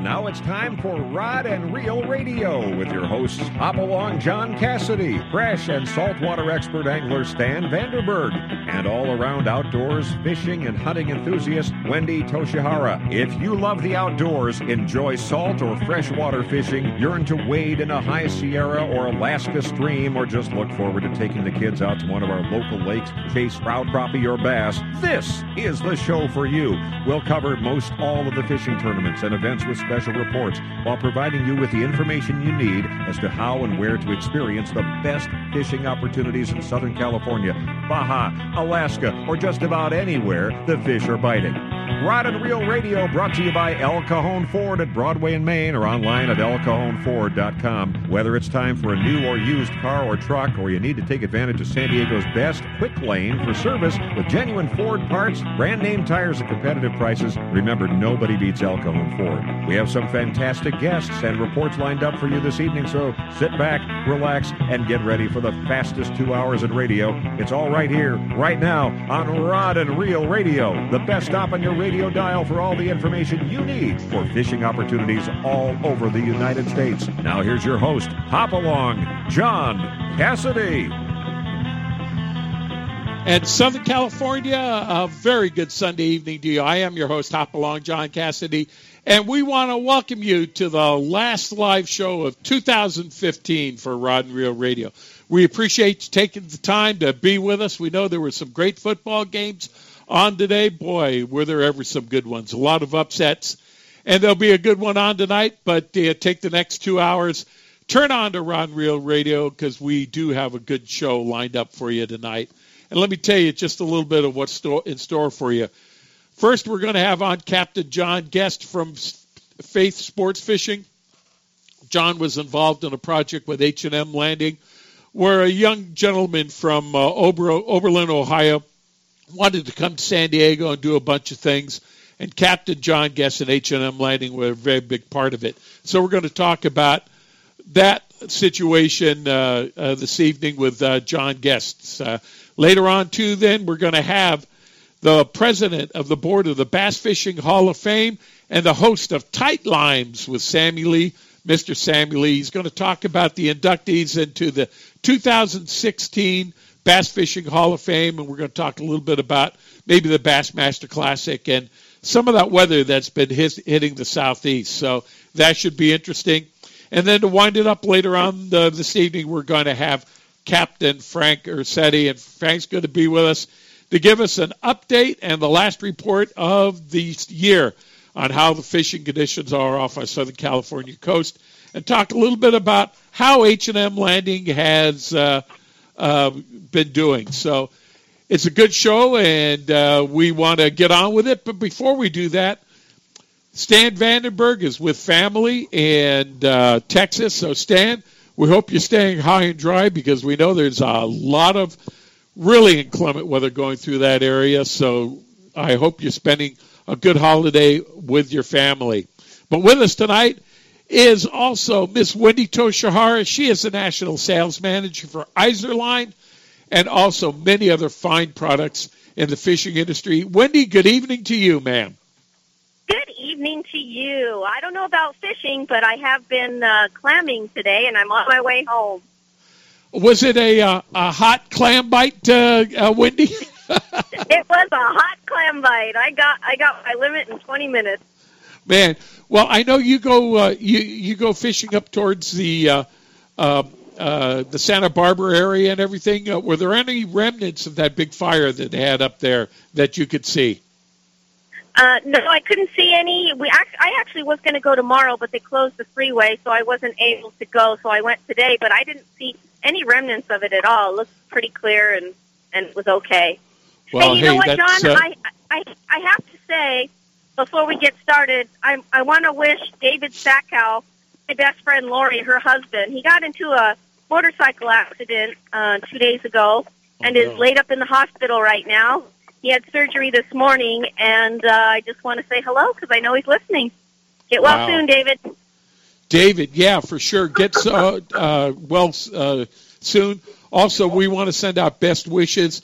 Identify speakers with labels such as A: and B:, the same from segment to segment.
A: And now it's time for Rod and Reel Radio with your hosts Hop Along John Cassidy, fresh and saltwater expert angler Stan Vanderberg, and all around outdoors fishing and hunting enthusiast Wendy Toshihara. If you love the outdoors, enjoy salt or freshwater fishing, yearn to wade in a high Sierra or Alaska stream, or just look forward to taking the kids out to one of our local lakes chase trout, crappie, or bass, this is the show for you. We'll cover most all of the fishing tournaments and events with special reports while providing you with the information you need as to how and where to experience the best fishing opportunities in Southern California, Baja, Alaska, or just about anywhere the fish are biting. Rod and Reel Radio brought to you by El Cajon Ford at Broadway and Main or online at elcajonford.com. Whether it's time for a new or used car or truck or you need to take advantage of San Diego's best quick lane for service with genuine Ford parts, brand name tires at competitive prices, remember nobody beats El Cajon Ford. We have some fantastic guests and reports lined up for you this evening, so sit back, relax, and get ready for the fastest two hours in radio. It's all right here, right now, on Rod and Reel Radio, the best stop on your radio dial for all the information you need for fishing opportunities all over the United States. Now here's your host, Hop Along, John Cassidy.
B: And Southern California, a very good Sunday evening to you. I am your host, Hop Along, John Cassidy, and we want to welcome you to the last live show of 2015 for Rod and Reel Radio. We appreciate you taking the time to be with us. We know there were some great football games on today. Boy, were there ever some good ones. A lot of upsets. And there'll be a good one on tonight, but uh, take the next two hours. Turn on to Ron Real Radio because we do have a good show lined up for you tonight. And let me tell you just a little bit of what's in store for you. First, we're going to have on Captain John Guest from Faith Sports Fishing. John was involved in a project with H&M Landing where a young gentleman from uh, Ober- Oberlin, Ohio, wanted to come to San Diego and do a bunch of things. And Captain John Guest and H&M Landing were a very big part of it. So we're going to talk about that situation uh, uh, this evening with uh, John Guests. Uh, Later on, too, then, we're going to have the president of the board of the Bass Fishing Hall of Fame and the host of Tight Lines with Sammy Lee, Mr. Sammy Lee. He's going to talk about the inductees into the 2016 Bass Fishing Hall of Fame, and we're going to talk a little bit about maybe the Bassmaster Classic and some of that weather that's been hitting the southeast. So that should be interesting. And then to wind it up later on the, this evening, we're going to have Captain Frank Ursetti. And Frank's going to be with us to give us an update and the last report of the year on how the fishing conditions are off our Southern California coast and talk a little bit about how H&M Landing has uh, uh, been doing. So it's a good show, and uh, we want to get on with it. But before we do that, Stan Vandenberg is with family in uh, Texas. So, Stan, we hope you're staying high and dry because we know there's a lot of really inclement weather going through that area. So I hope you're spending a good holiday with your family. But with us tonight is also Miss Wendy Toshihara. She is the national sales manager for Izorline and also many other fine products in the fishing industry. Wendy, good evening to you, ma'am Good
C: evening to you. I don't know about fishing, but I have been uh, clamming today, and I'm on my way home.
B: Was it a uh, a hot clam bite, uh, uh, Wendy?
C: it was a hot clam bite. I got I got my limit in 20 minutes.
B: Man, well, I know you go uh, you you go fishing up towards the uh, uh, uh, the Santa Barbara area and everything. Uh, were there any remnants of that big fire that they had up there that you could see?
C: Uh, no, I couldn't see any. We act- I actually was going to go tomorrow, but they closed the freeway, so I wasn't able to go. So I went today, but I didn't see any remnants of it at all. It looked pretty clear and and it was okay.
B: Well,
C: hey, you
B: hey,
C: know what, John? I, I I have to say before we get started, I I want to wish David Sackow, my best friend Lori, her husband. He got into a motorcycle accident uh, two days ago
B: oh,
C: and is laid up in the hospital right now he had surgery this morning, and uh, I just want to say hello because I know he's listening. Get well
B: wow.
C: soon, David.
B: David, yeah, for sure. Get uh, uh, well uh, soon. Also, we want to send out best wishes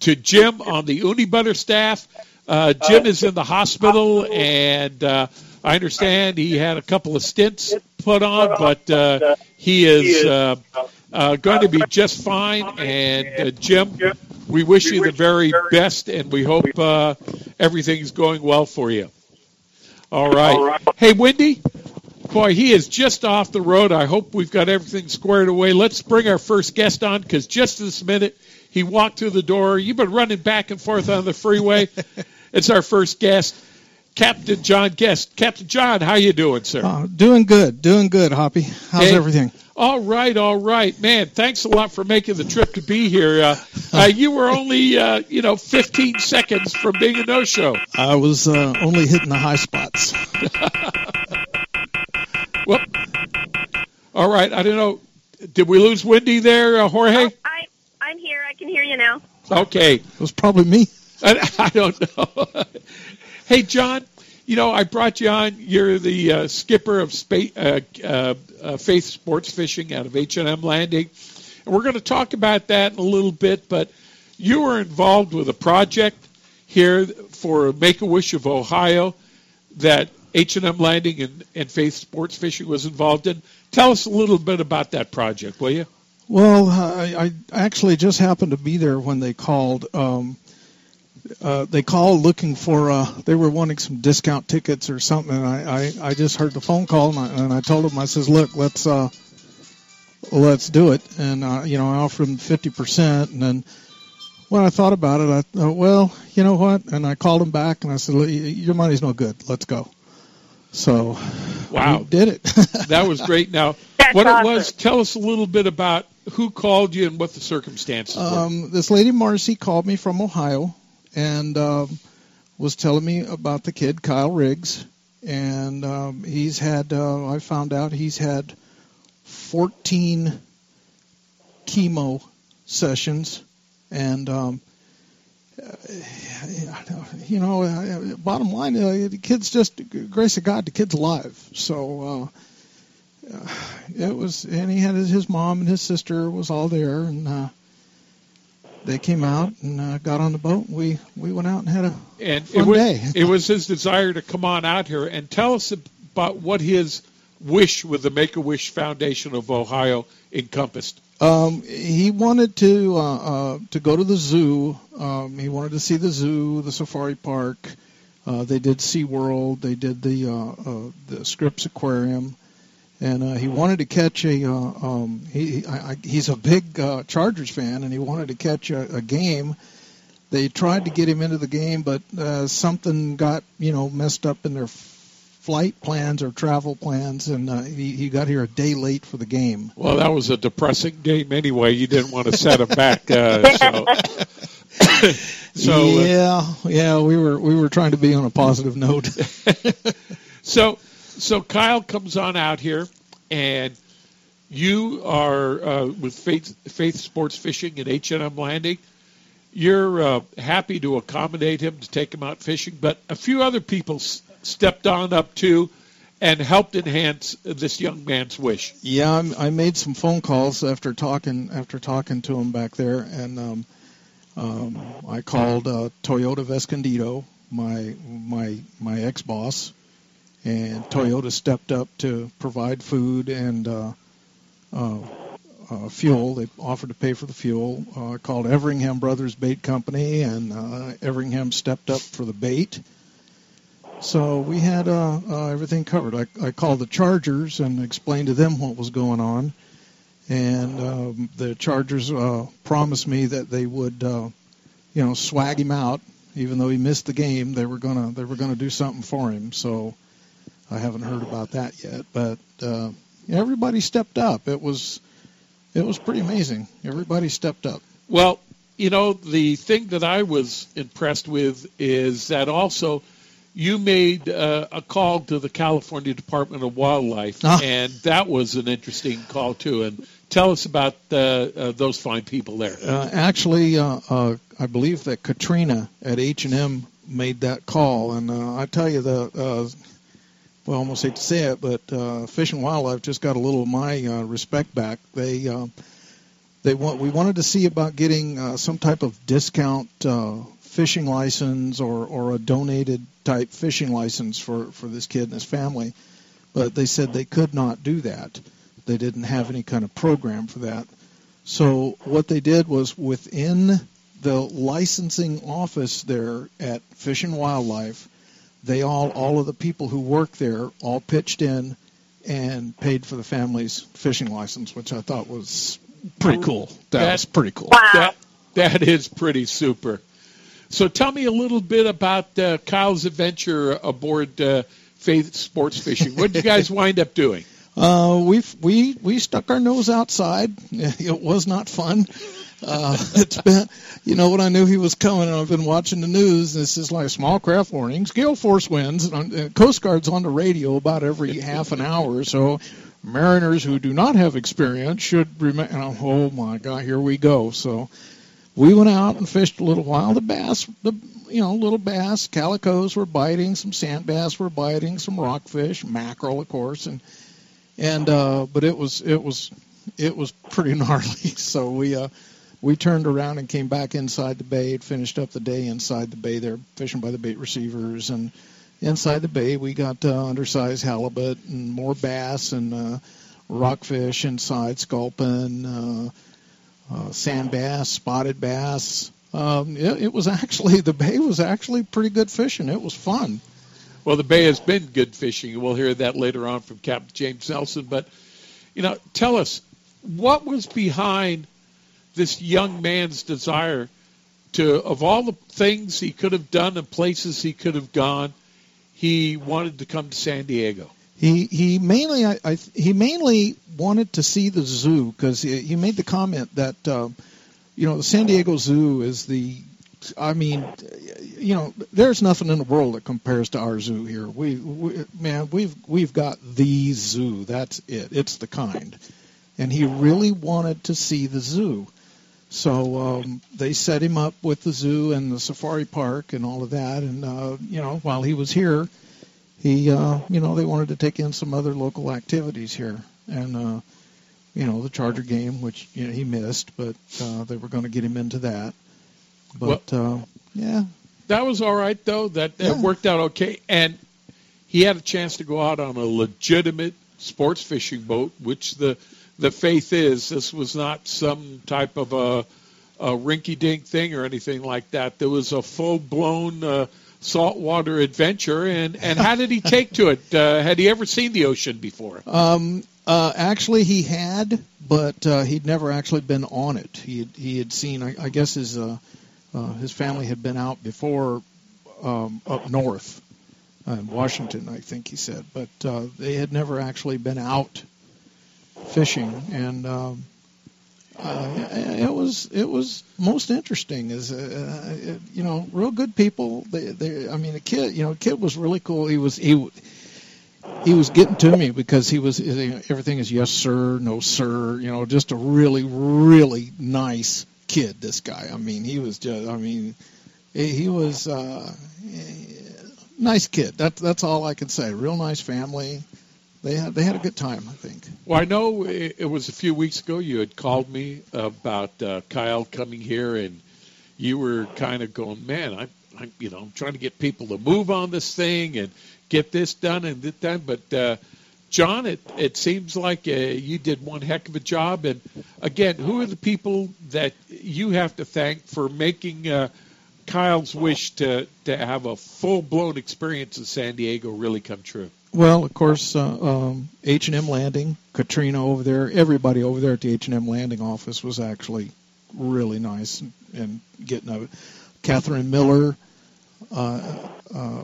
B: to Jim on the Uni Butter staff. Uh, Jim is in the hospital, and uh, I understand he had a couple of stints put on, but uh, he is uh, uh, going to be just fine. And uh, Jim, we wish you the very best, and we hope uh, everything's going well for you. All right. Hey, Wendy. Boy, he is just off the road. I hope we've got everything squared away. Let's bring our first guest on because just this minute he walked through the door. You've been running back and forth on the freeway. it's our first guest, Captain John Guest. Captain John, how you doing, sir?
D: Uh, doing good, doing good, Hoppy. How's
B: Hey.
D: everything?
B: All right, all right, man. Thanks a lot for making the trip to be here. Uh, uh, you were only, uh, you know, 15 seconds from being a no-show.
D: I was uh, only hitting the high spots.
B: Well, all right. I don't know. Did we lose Wendy there, uh, Jorge?
C: I I'm here. I can hear you now.
B: Okay.
D: It was probably me.
B: I, I don't know. hey, John. You know, I brought you on. You're the uh, skipper of Spa- uh, uh, uh, Faith Sports Fishing out of H&M Landing, and we're going to talk about that in a little bit. But you were involved with a project here for Make a Wish of Ohio that H&M Landing and, and Faith Sports Fishing was involved in. Tell us a little bit about that project, will you?
D: Well, I, I actually just happened to be there when they called. Um, uh, they called looking for. Uh, they were wanting some discount tickets or something. And I, I, I just heard the phone call and I, and I told them. I says, look, let's uh, let's do it. And uh, you know, I offered them fifty percent. And then when I thought about it, I thought, well, you know what? And I called them back and I said, your money's no good. Let's go. So
B: Wow.
D: we did it.
B: That was great. Now,
C: That's
B: what
C: awesome.
B: it was, tell us a little bit about who called you and what the circumstances were.
D: Um, this lady Marcy called me from Ohio and um, was telling me about the kid Kyle Riggs, and um, he's had. Uh, I found out he's had 14 chemo sessions, and um, you know, uh, bottom line, uh, the kid's just grace of God. The kid's alive, so. Uh, uh, it was, and he had his, his mom and his sister was all there, and uh, they came out and uh, got on the boat. And we we went out and had a
B: and it
D: fun
B: was,
D: day.
B: it was his desire to come on out here and tell us about what his wish with the Make a Wish Foundation of Ohio encompassed.
D: Um, he wanted to uh, uh, to go to the zoo. Um, he wanted to see the zoo, the safari park. Uh, they did SeaWorld. They did the uh, uh, the Scripps Aquarium, and uh, he wanted to catch a. Uh, um, he I, I, he's a big uh, Chargers fan, and he wanted to catch a, a game. They tried to get him into the game, but uh, something got you know messed up in their flight plans or travel plans, and uh, he, he got here a day late for the game.
B: Well, that was a depressing game anyway. You didn't want to set him back. Uh, so, so, uh,
D: yeah, yeah, we were we were trying to be on a positive note.
B: so, so Kyle comes on out here, and you are uh, with Faith, Faith Sports Fishing at H and M Landing. You're uh, happy to accommodate him to take him out fishing, but a few other people s- stepped on up to and helped enhance this young man's wish.
D: yeah, I'm, I made some phone calls after talking after talking to him back there, and um, um, I called uh, Toyota of Escondido, my my my ex boss, and Toyota stepped up to provide food and uh, uh, uh, fuel. They offered to pay for the fuel. Uh, called Everingham Brothers Bait Company, and uh, Everingham stepped up for the bait. So we had uh, uh, everything covered. I, I called the Chargers and explained to them what was going on, and um, the Chargers uh, promised me that they would, uh, you know, swag him out, even though he missed the game. They were gonna they were gonna do something for him. So I haven't heard about that yet, but uh, everybody stepped up. It was it was pretty amazing. Everybody stepped up.
B: Well, you know, the thing that I was impressed with is that also you made uh, a call to the California Department of Wildlife,
D: Ah.
B: and that was an interesting call too. And tell us about uh, uh, those fine people there.
D: Uh, actually, uh, uh, I believe that Katrina at H and M made that call, and uh, I tell you the. Uh, well, I almost hate to say it, but uh, Fish and Wildlife just got a little of my uh, respect back. They uh, they want we wanted to see about getting uh, some type of discount uh, fishing license or or a donated type fishing license for for this kid and his family, but they said they could not do that. They didn't have any kind of program for that. So what they did was within the licensing office there at Fish and Wildlife, they all all of the people who work there all pitched in and paid for the family's fishing license, which I thought was pretty cool. That,
B: That-
D: pretty cool.
C: Wow.
B: That that is pretty super. So tell me a little bit about uh, Kyle's adventure aboard uh, Faith Sports Fishing. What did you guys wind up doing?
D: Uh, we we we stuck our nose outside. It was not fun. Uh, it's been, you know, when I knew he was coming, and I've been watching the news. And it's just like small craft warnings, gale force winds. And, and Coast Guard's on the radio about every half an hour, so mariners who do not have experience should remember. Oh my God, here we go. So we went out and fished a little while. The bass, the you know, little bass, calicos were biting, some sand bass were biting, some rockfish, mackerel, of course, and and uh, but it was it was it was pretty gnarly. So we uh, we turned around and came back inside the bay. Had finished up the day inside the bay there, fishing by the bait receivers, and inside the bay we got uh, undersized halibut and more bass and uh, rockfish inside, sculpin, uh, uh, sand bass, spotted bass. Um, it, it was actually the bay was actually pretty good fishing. It was fun.
B: Well, the bay has been good fishing. We'll hear that later on from Captain James Nelson. But, you know, tell us, what was behind this young man's desire to, of all the things he could have done and places he could have gone, he wanted to come to San Diego?
D: He he mainly I, I he mainly wanted to see the zoo because he, he made the comment that um, you know the San Diego Zoo is the I mean you know there's nothing in the world that compares to our zoo here. We, we man we've we've got the zoo. That's it. It's the kind. And he really wanted to see the zoo. So um, they set him up with the zoo and the safari park and all of that. And uh, you know, while he was here, he uh, you know they wanted to take in some other local activities here, and uh, you know the Charger game, which you know, he missed, but uh, they were going to get him into that. But uh, yeah,
B: That was all right, though. That, that
D: Yeah.
B: worked out okay. And he had a chance to go out on a legitimate sports fishing boat, which the the faith is. This was not some type of a, a rinky-dink thing or anything like that. There was a full-blown uh, saltwater adventure. And, and how did he take to it? Uh, had he ever seen the ocean before?
D: Um, uh, actually, he had, but uh, he'd never actually been on it. He had, he had seen, I, I guess his uh, uh, his family had been out before um, up north in Washington, I think he said, but uh, they had never actually been out fishing, and um, uh, it was it was most interesting. Is uh, it, you know, real good people. They, they, I mean, the kid, you know, kid was really cool. He was he he was getting to me because he was everything is yes sir, no sir. You know, just a really really nice kid. This guy. I mean, he was just. I mean, he he was uh, nice kid. That's that's all I can say. Real nice family. They had they had a good time. I think.
B: Well, I know it, it was a few weeks ago you had called me about uh, Kyle coming here, and you were kind of going, "Man, I'm, I'm, you know, I'm trying to get people to move on this thing and get this done and that done." But uh, John, it it seems like uh, you did one heck of a job. And again, who are the people that you have to thank for making uh, Kyle's wish to to have a full blown experience in San Diego really come true?
D: Well, of course, uh, H&M Landing, Katrina over there, everybody over there at the H&M Landing office was actually really nice and, getting a Catherine Miller uh, uh,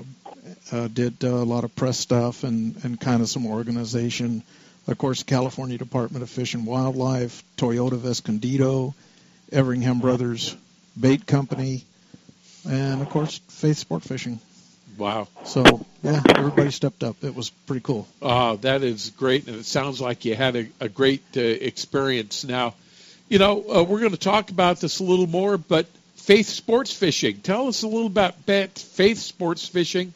D: uh, did uh, a lot of press stuff and, and kind of some organization. Of course, California Department of Fish and Wildlife, Toyota of Escondido, Everingham Brothers Bait Company, and of course, Faith Sport Fishing.
B: Wow.
D: So yeah, everybody stepped up. It was pretty cool.
B: Oh, that is great, and it sounds like you had a, a great uh, experience. Now, you know, uh, we're going to talk about this a little more, but Faith Sports Fishing. Tell us a little about Bet Faith Sports Fishing.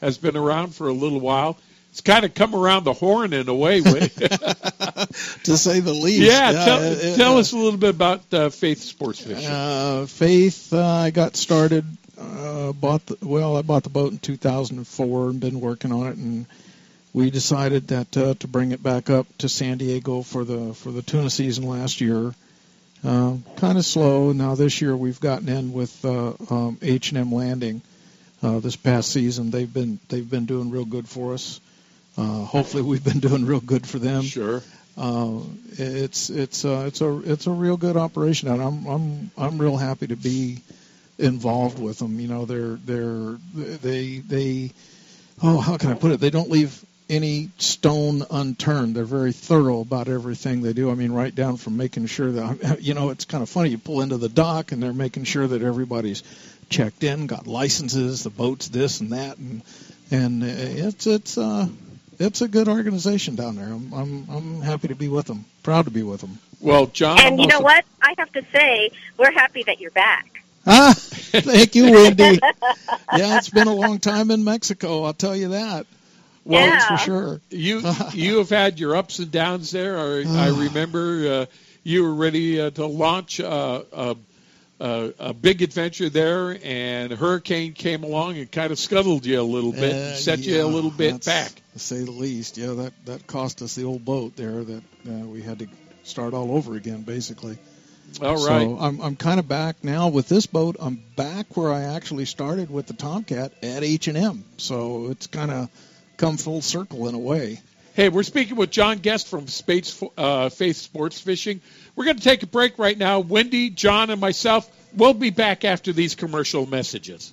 B: Has been around for a little while. it's kind of come around the horn in a way.
D: to say the least.
B: Yeah, yeah tell, it, tell uh, us a little bit about uh, Faith Sports Fishing.
D: Uh, Faith, uh, I got started, uh, bought the, well, I bought the boat in 2004 and been working on it, and we decided that uh, to bring it back up to San Diego for the for the tuna season last year. Uh, kind of slow. Now this year we've gotten in with uh, um, H&M Landing uh, this past season. They've been they've been doing real good for us. Uh, hopefully we've been doing real good for them.
B: Sure.
D: Uh, it's it's uh, it's a it's a real good operation, and I'm I'm I'm real happy to be involved with them. You know, they're they're they they oh how can I put it? They don't leave any stone unturned. They're very thorough about everything they do. I mean, right down from making sure that you know it's kind of funny. You pull into the dock and they're making sure that everybody's checked in, got licenses, the boats this and that, and and it's it's uh it's a good organization down there. I'm I'm I'm happy to be with them. Proud to be with them.
B: Well, John,
C: and you know what? I have to say, we're happy that you're back.
D: Ah, thank you, Wendy. yeah, it's been a long time in Mexico. I'll tell you that.
B: Well,
C: yeah.
D: for sure.
B: You you have had your ups and downs there. I, I remember uh, you were ready uh, to launch uh, a, a, a, big adventure there, and a hurricane came along and kind of scuttled you a little bit, and set
D: yeah,
B: you a little bit back.
D: To say the least, yeah, that that cost us the old boat there that uh, we had to start all over again, basically.
B: All right.
D: So I'm I'm kind of back now with this boat. I'm back where I actually started with the Tomcat at H and M. So it's kind of come full circle in a way.
B: Hey, we're speaking with John Guest from Space, uh, Faith Sports Fishing. We're going to take a break right now. Wendy, John, and myself will be back after these commercial messages.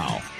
E: now.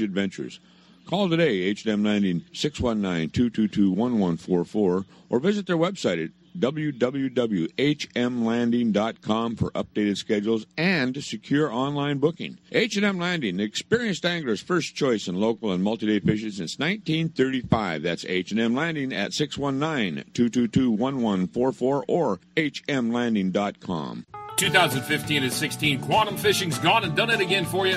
F: range adventures. Call today, H&M 619-222-1144, or visit their website at www.hmlanding.com for updated schedules and secure online booking. H&M Landing, the experienced angler's first choice in local and multi-day fishing since 1935. That's H&M Landing at 619-222-1144 or hmlanding.com.
G: 2015 and 16, Quantum Fishing's gone and done it again for you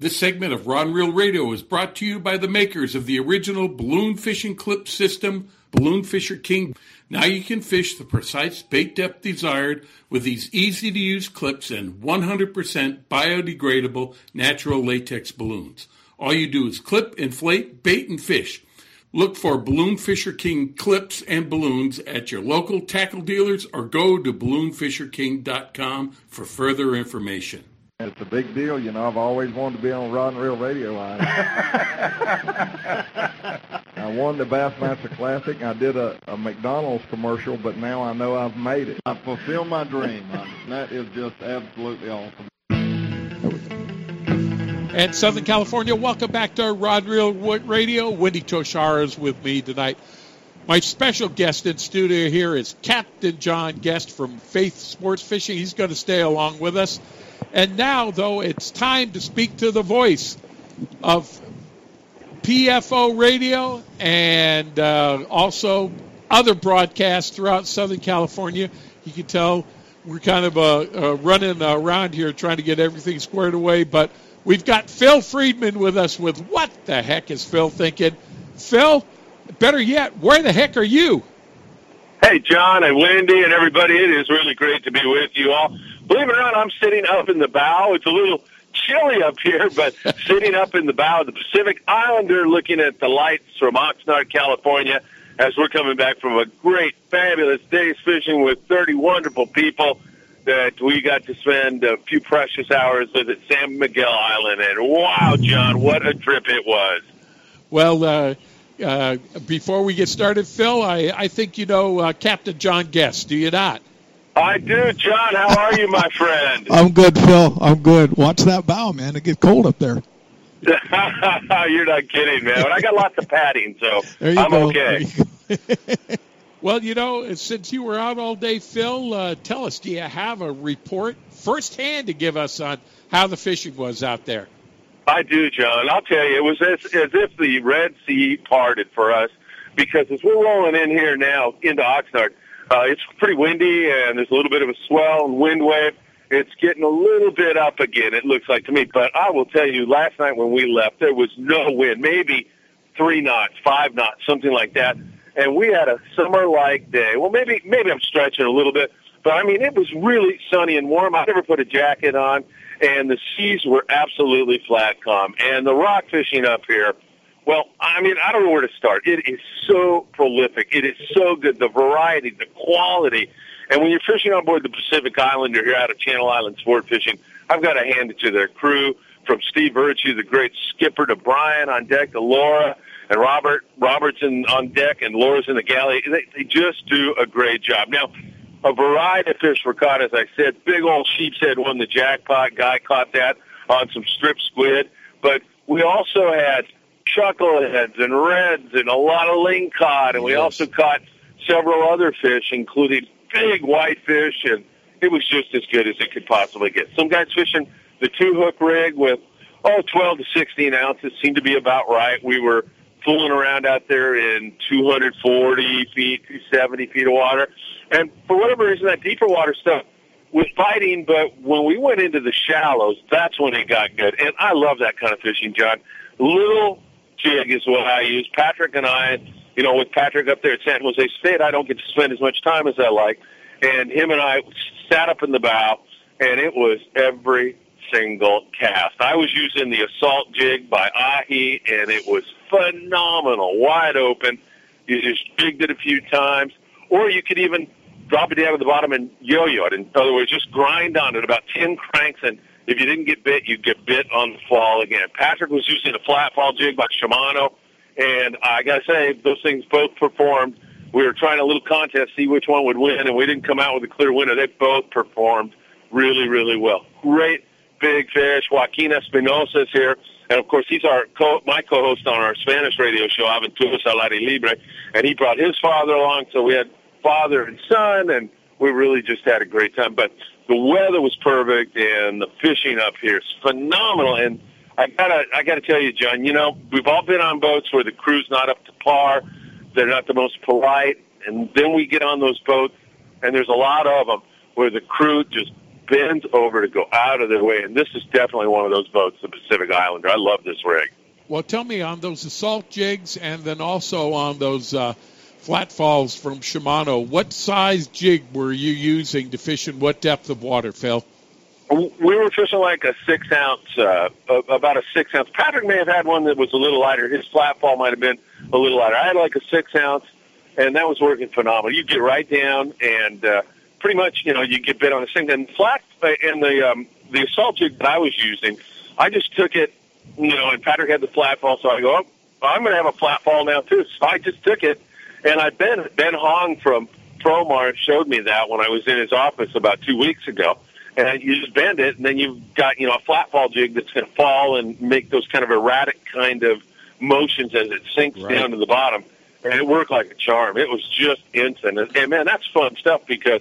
B: This segment of Ron Real Radio is brought to you by the makers of the original balloon fishing clip system, Balloon Fisher King. Now you can fish the precise bait depth desired with these easy to use clips and 100% biodegradable natural latex balloons. All you do is clip, inflate, bait, and fish. Look for Balloon Fisher King clips and balloons at your local tackle dealers or go to balloonfisherking.com for further information.
H: It's a big deal, you know. I've always wanted to be on Rod and Reel Radio. I, I won the Bassmaster Classic. I did a, a McDonald's commercial, but now I know I've made it. I fulfilled my dream. I, that is just absolutely awesome.
B: And Southern California, welcome back to Rod Reel Radio. Wendy Toshara is with me tonight. My special guest in studio here is Captain John Guest from Faith Sports Fishing. He's going to stay along with us. And now, though, it's time to speak to the voice of PFO Radio and uh, also other broadcasts throughout Southern California. You can tell we're kind of uh, uh, running around here trying to get everything squared away, but we've got Phil Friedman with us with What the Heck is Phil Thinking? Phil, better yet, where the heck are you?
I: Hey, John and Wendy and everybody, it is really great to be with you all. Believe it or not, I'm sitting up in the bow. It's a little chilly up here, but sitting up in the bow of the Pacific Islander looking at the lights from Oxnard, California, as we're coming back from a great, fabulous day's fishing with 30 wonderful people that we got to spend a few precious hours with at San Miguel Island. And wow, John, what a trip it was.
B: Well, uh, uh, before we get started, Phil, I, I think you know uh, Captain John Guest, do you not?
I: I do, John. How are you, my friend?
D: I'm good, Phil. I'm good. Watch that bow, man. It gets cold up there.
I: You're not kidding, man. But I got lots of padding, so I'm
B: go.
I: okay.
B: well, you know, since you were out all day, Phil, uh, tell us, do you have a report firsthand to give us on how the fishing was out there?
I: I do, John. I'll tell you, it was as, as if the Red Sea parted for us because as we're rolling in here now into Oxnard, uh, it's pretty windy and there's a little bit of a swell and wind wave. It's getting a little bit up again, it looks like to me. But I will tell you, last night when we left, there was no wind, maybe three knots, five knots, something like that. And we had a summer-like day. Well, maybe maybe I'm stretching a little bit, but I mean it was really sunny and warm. I never put a jacket on, and the seas were absolutely flat calm. And the rock fishing up here well, I mean, I don't know where to start. It is so prolific. It is so good. The variety, the quality. And when you're fishing on board the Pacific Islander here out of Channel Island Sport Fishing, I've got to hand it to their crew from Steve Virtue, the great skipper, to Brian on deck, to Laura and Robert Robertson on deck, and Laura's in the galley. They, they just do a great job. Now, a variety of fish were caught, as I said. Big old sheep's head won the jackpot. Guy caught that on some strip squid. But we also had chuckleheads and reds and a lot of lingcod, and we yes. also caught several other fish, including big whitefish, and it was just as good as it could possibly get. Some guys fishing the two hook rig with oh 12 to 16 ounces seemed to be about right. We were fooling around out there in 240 feet, 270 feet of water, and for whatever reason, that deeper water stuff was biting. But when we went into the shallows, that's when it got good, and I love that kind of fishing, John. Little jig is what I use. Patrick and I, you know, with Patrick up there at San Jose State, I don't get to spend as much time as I like. And him and I sat up in the bow, and it was every single cast. I was using the assault jig by Ahi, and it was phenomenal, wide open. You just jigged it a few times, or you could even drop it down to the bottom and yo-yo it. In other words, just grind on it about 10 cranks and if you didn't get bit, you'd get bit on the fall again. Patrick was using a flat fall jig by Shimano, and I gotta say, those things both performed. We were trying a little contest, see which one would win, and we didn't come out with a clear winner. They both performed really, really well. Great big fish. Joaquin Espinosa is here. And of course, he's our co- my co-host on our Spanish radio show, Aventuras al Aire Libre, and he brought his father along. So we had father and son, and we really just had a great time. But the weather was perfect and the fishing up here is phenomenal. And I gotta, I gotta tell you, John, you know, we've all been on boats where the crew's not up to par. They're not the most polite. And then we get on those boats and there's a lot of them where the crew just bends over to go out of their way. And this is definitely one of those boats, the Pacific Islander. I love this rig.
B: Well, tell me on those assault jigs and then also on those uh, flat falls from Shimano, what size jig were you using to fish in what depth of water, Phil?
I: We were fishing like a six ounce, uh, about a six ounce. Patrick may have had one that was a little lighter. His flat fall might have been a little lighter. I had like a six ounce, and that was working phenomenal. You get right down, and uh, pretty much, you know, you get bit on the thing. And flat and the um, the assault jig that I was using, I just took it, you know, and Patrick had the flat fall, so I go, oh, I'm going to have a flat fall now too. So I just took it, and I Ben Ben Hong from Promar showed me that when I was in his office about two weeks ago and you just bend it, and then you've got you know a flat fall jig that's going to fall and make those kind of erratic kind of motions as it sinks right. down to the bottom. And it worked like a charm. It was just instant, and, and man, that's fun stuff because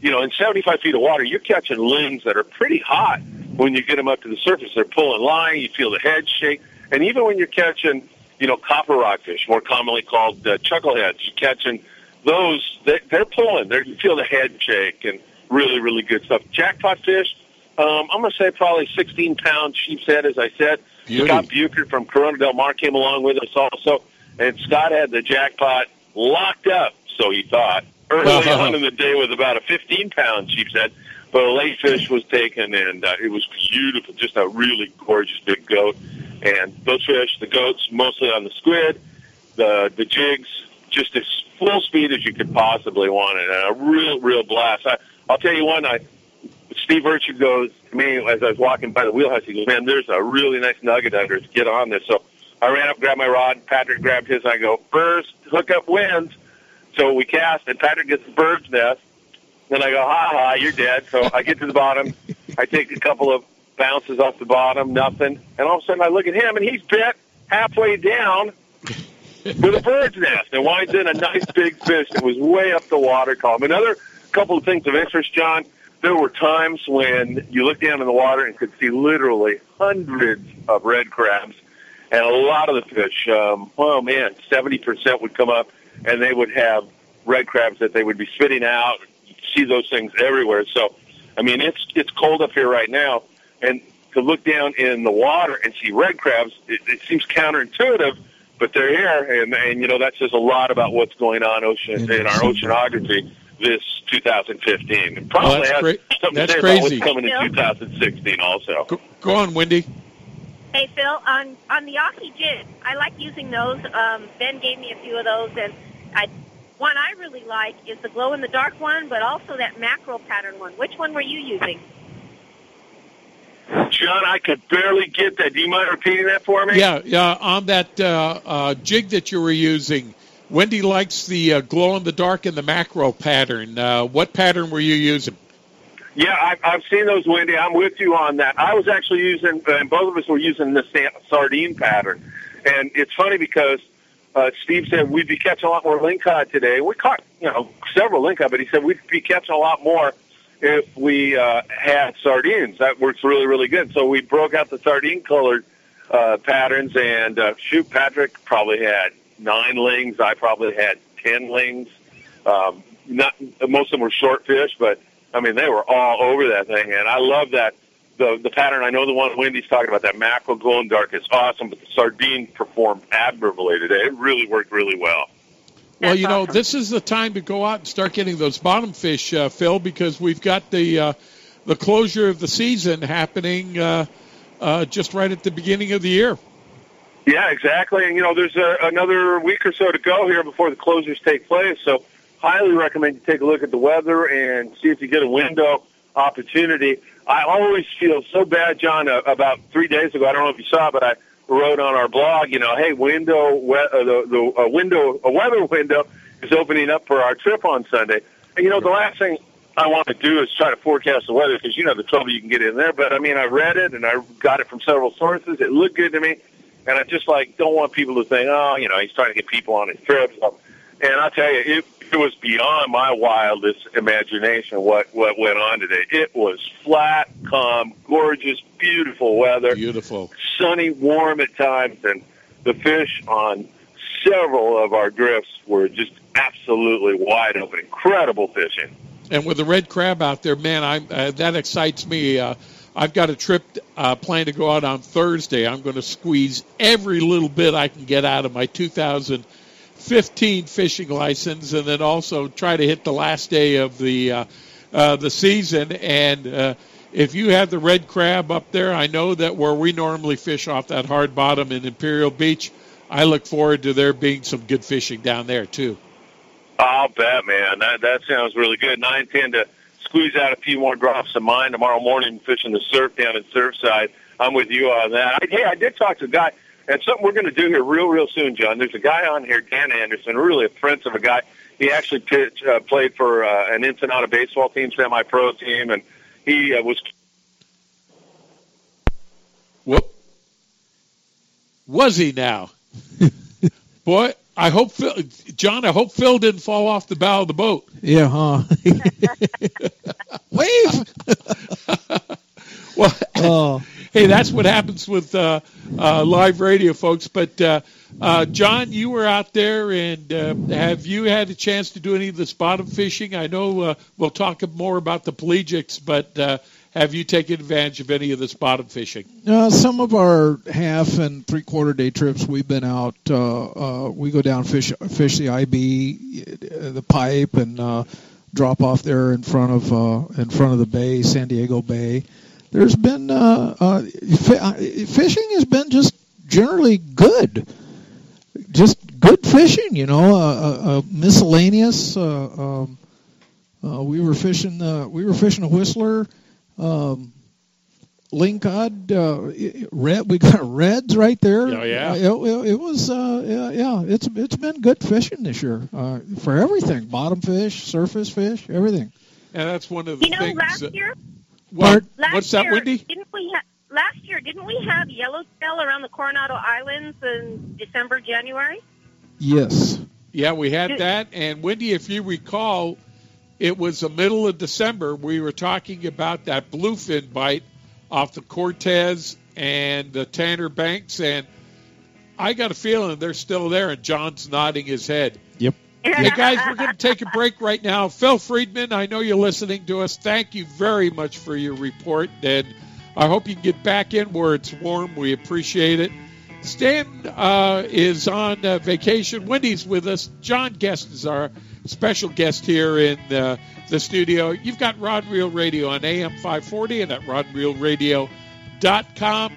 I: you know in 75 feet of water, you're catching lings that are pretty hot when you get them up to the surface. They're pulling line, you feel the head shake, and even when you're catching you know copper rockfish, more commonly called uh, chuckleheads, you're catching those. They, they're pulling. They're, you feel the head shake and really, really good stuff. Jackpot fish, um, I'm going to say probably 16 pound sheep's head, as I said. Beauty. Scott Bucher from Corona Del Mar came along with us also, and Scott had the jackpot locked up, so he thought, early on in the day with about a 15 pound sheep's head. But a late fish was taken, and uh, it was beautiful, just a really gorgeous big goat. And those fish, the goats, mostly on the squid, the the jigs, just as full speed as you could possibly want, it, and a real, real blast. I, I'll tell you one. I Steve Virtue goes to me as I was walking by the wheelhouse. He goes, "Man, there's a really nice nugget under. Get on this." So I ran up, grabbed my rod. Patrick grabbed his. I go, "First, hook up winds." So we cast, and Patrick gets the bird's nest. Then I go, "Ha ha, you're dead." So I get to the bottom. I take a couple of bounces off the bottom, nothing. And all of a sudden, I look at him, and he's bit halfway down with a bird's nest and winds in a nice big fish that was way up the water column. Another couple of things of interest, John. There were times when you looked down in the water and could see literally hundreds of red crabs, and a lot of the fish. Um, oh man, seventy percent would come up, and they would have red crabs that they would be spitting out. You see those things everywhere. So, I mean, it's it's cold up here right now, and to look down in the water and see red crabs, it, it seems counterintuitive, but they're here, and and you know that says a lot about what's going on ocean in our oceanography this 2015. And probably
B: that's
I: has
B: cra-
I: something
B: that's
I: to say
B: crazy.
I: about what's coming in 2016 also.
B: Go, go on, Wendy.
C: Hey Phil, on on the Ahi jig, I like using those. Um, ben gave me a few of those, and I one I really like is the glow in the dark one, but also that macro pattern one. Which one were you using?
I: John, I could barely get that. Do you mind repeating that for me?
B: Yeah, yeah. On that uh, uh, jig that you were using, Wendy likes the uh, glow in the dark and the macro pattern. Uh, what pattern were you using?
I: Yeah, I, I've seen those, Wendy. I'm with you on that. I was actually using, and both of us were using the sardine pattern. And it's funny because uh, Steve said we'd be catching a lot more lingcod today. We caught, you know, several lingcod, but he said we'd be catching a lot more if we uh, had sardines. That works really, really good. So we broke out the sardine colored uh, patterns, and uh, shoot, Patrick probably had nine lings. I probably had ten lings. Um, not most of them were short fish, but I mean they were all over that thing, and I love that the the pattern. I know the one Wendy's talking about that mackerel glowing dark is awesome, but the sardine performed admirably today. It really worked really well.
B: Well, you know, this is the time to go out and start getting those bottom fish, uh, Phil, because we've got the uh, the closure of the season happening uh, uh, just right at the beginning of the year.
I: Yeah, exactly. And you know, there's a, another week or so to go here before the closures take place. So, highly recommend you take a look at the weather and see if you get a window opportunity. I always feel so bad, John. Uh, about three days ago, I don't know if you saw, but I wrote on our blog, you know, hey, window, we- uh, the the uh, window, a weather window is opening up for our trip on Sunday. And you know, the last thing I want to do is try to forecast the weather because you know the trouble you can get in there. But I mean, I read it and I got it from several sources. It looked good to me. And I just like don't want people to think, oh, you know, he's trying to get people on his trips. And I'll tell you, it, it was beyond my wildest imagination what what went on today. It was flat, calm, gorgeous, beautiful weather,
B: beautiful,
I: sunny, warm at times, and the fish on several of our drifts were just absolutely wide open, incredible fishing.
B: and with the red crab out there, man, I uh, that excites me. Uh, I've got a trip uh, planned to go out on Thursday. I'm going to squeeze every little bit I can get out of my 2015 fishing license, and then also try to hit the last day of the uh, uh, the season. And uh, if you have the red crab up there, I know that where we normally fish off that hard bottom in Imperial Beach, I look forward to there being some good fishing down there too.
I: I'll bet, man. That that sounds really good. And I intend to squeeze out a few more drops of mine tomorrow morning fishing the surf down at Surfside. I'm with you on that. I, hey, I did talk to a guy, and something we're going to do here real, real soon, John. There's a guy on here, Dan Anderson, really a friend of a guy. He actually pitch, uh, played for uh, an Ensenada baseball team, semi-pro team, and he uh, was.
B: Whoop. Was he now? Boy, I hope Phil, John. I hope Phil didn't fall off the bow of the boat.
D: Yeah, huh? Wave.
B: well, oh. hey, that's what happens with uh, uh, live radio, folks. But uh, uh, John, you were out there, and uh, have you had a chance to do any of this bottom fishing? I know uh, we'll talk more about the pelagics, but have you taken advantage of any of this bottom fishing?
D: Uh, some of our half and three quarter day trips, we've been out. Uh, uh, we go down fish fish the IB, the pipe, and drop off there in front of in front of the bay, San Diego Bay. There's been uh, uh, uh fishing has been just generally good, just good fishing. You know, uh, uh, uh miscellaneous. Uh, um, uh, we were fishing. Uh, we were fishing a whistler um, lingcod, uh, red. We got reds right there.
B: Oh yeah.
D: It, it, it was uh, yeah, yeah. It's it's been good fishing this year uh, for everything: bottom fish, surface fish, everything.
B: And that's one of the
C: you know,
B: things.
C: last year.
B: What?
C: Last
B: What's that,
C: year,
B: Wendy?
C: Didn't we have last year? Didn't we have yellowtail around the Coronado Islands in December, January?
D: Yes.
B: Yeah, we had that. And Wendy, if you recall, it was the middle of December. We were talking about that bluefin bite off the Cortes and the Tanner Banks, and I got a feeling they're still there. And John's nodding his head. Hey guys, we're going to take a break right now. Phil Friedman, I know you're listening to us. Thank you very much for your report, and I hope you get back in where it's warm. We appreciate it. Stan uh, is on uh, vacation. Wendy's with us. John Guest is our special guest here in the, the studio. You've got Rod Reel Radio on AM 540 and at rodreelradio.com.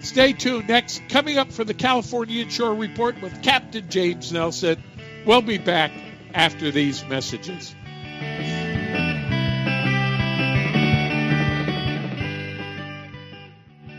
B: Stay tuned. Next, coming up for the California Inshore Report with Captain James Nelson. We'll be back after these messages.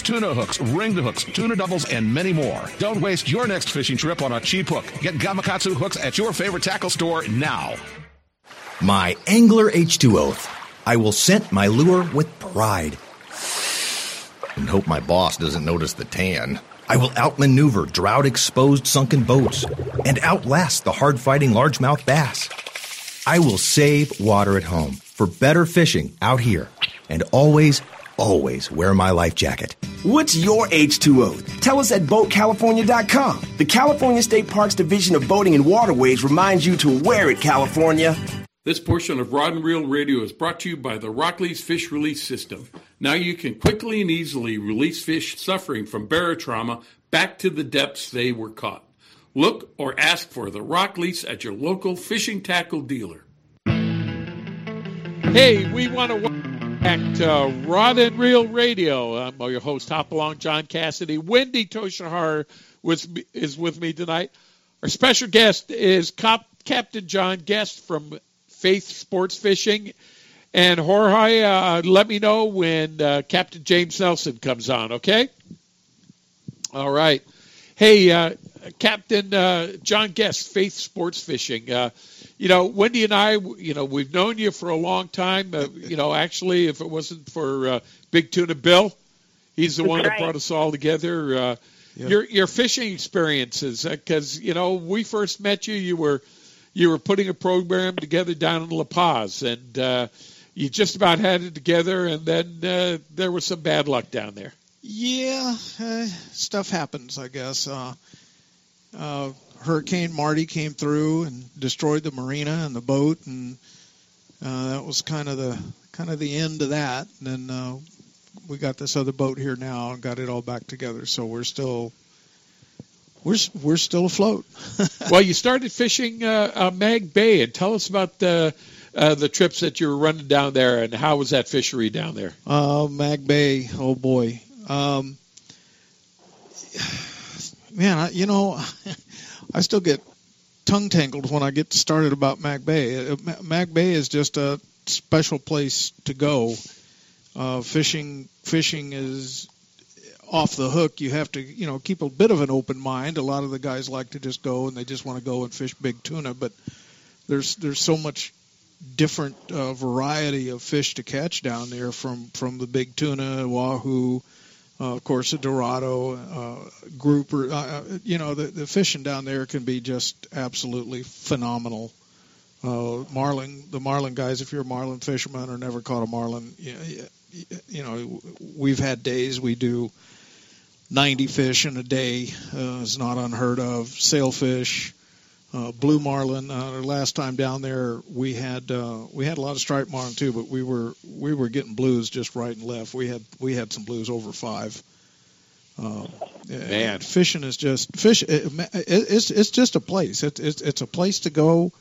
E: tuna hooks, ringed hooks, tuna doubles, and many more. Don't waste your next fishing trip on a cheap hook. Get Gamakatsu hooks at your favorite tackle store now.
J: My Angler H2 oath. I will scent my lure with pride. And hope my boss doesn't notice the tan. I will outmaneuver drought exposed sunken boats and outlast the hard fighting largemouth bass. I will save water at home for better fishing out here. And always, always wear my life jacket.
K: What's your H2O? Tell us at BoatCalifornia.com. The California State Parks Division of Boating and Waterways reminds you to wear it, California.
B: This portion of Rod and Reel Radio is brought to you by the Rockley's Fish Release System. Now you can quickly and easily release fish suffering from barotrauma back to the depths they were caught. Look or ask for the Rockley's at your local fishing tackle dealer. Hey, we want to welcome back to Rod and Reel Radio. I'm your host, Hopalong John Cassidy. Wendy Tochihara is with me tonight. Our special guest is Cop, Captain John Guest from Faith Sports Fishing. And Jorge, uh, let me know when uh, Captain James Nelson comes on, okay? All right. Hey, uh, Captain uh, John Guest, Faith Sports Fishing. Uh, you know, Wendy and I, you know, we've known you for a long time. Uh, you know, actually, if it wasn't for Big Tuna Bill, he's the one that brought us all together. Yep. Your your fishing experiences, because you know, we first met you, you were you were putting a program together down in La Paz, and uh, you just about had it together, and then uh, there was some bad luck down there.
D: Yeah, uh, stuff happens, I guess. Uh, uh, Hurricane Marty came through and destroyed the marina and the boat, and uh, that was kind of the kind of the end of that. And then uh, we got this other boat here now and got it all back together. So we're still we're we're still afloat.
B: well, you started fishing uh, uh, Mag Bay, and tell us about the uh, the trips that you were running down there, and how was that fishery down there?
D: Uh, Mag Bay, oh boy, um, man, I, you know, I still get tongue tangled when I get started about Mag Bay. Uh, Mag Bay is just a special place to go. Uh, fishing fishing is off the hook, you have to, you know, keep a bit of an open mind. A lot of the guys like to just go and they just want to go and fish big tuna, but there's there's so much different uh, variety of fish to catch down there from from the big tuna, wahoo, uh, of course, the dorado, uh, grouper. Uh, uh, you know, the the fishing down there can be just absolutely phenomenal. Uh, marlin, the marlin guys, if you're a marlin fisherman or never caught a marlin, you, you know, we've had days we do 90 fish in a day uh, is not unheard of. Sailfish, uh, blue marlin. Uh, last time down there, we had uh, we had a lot of striped marlin too, but we were we were getting blues just right and left. We had we had some blues over five. Uh,
B: Man,
D: fishing is just fish. It, it's it's just a place. It's it's, it's a place to go.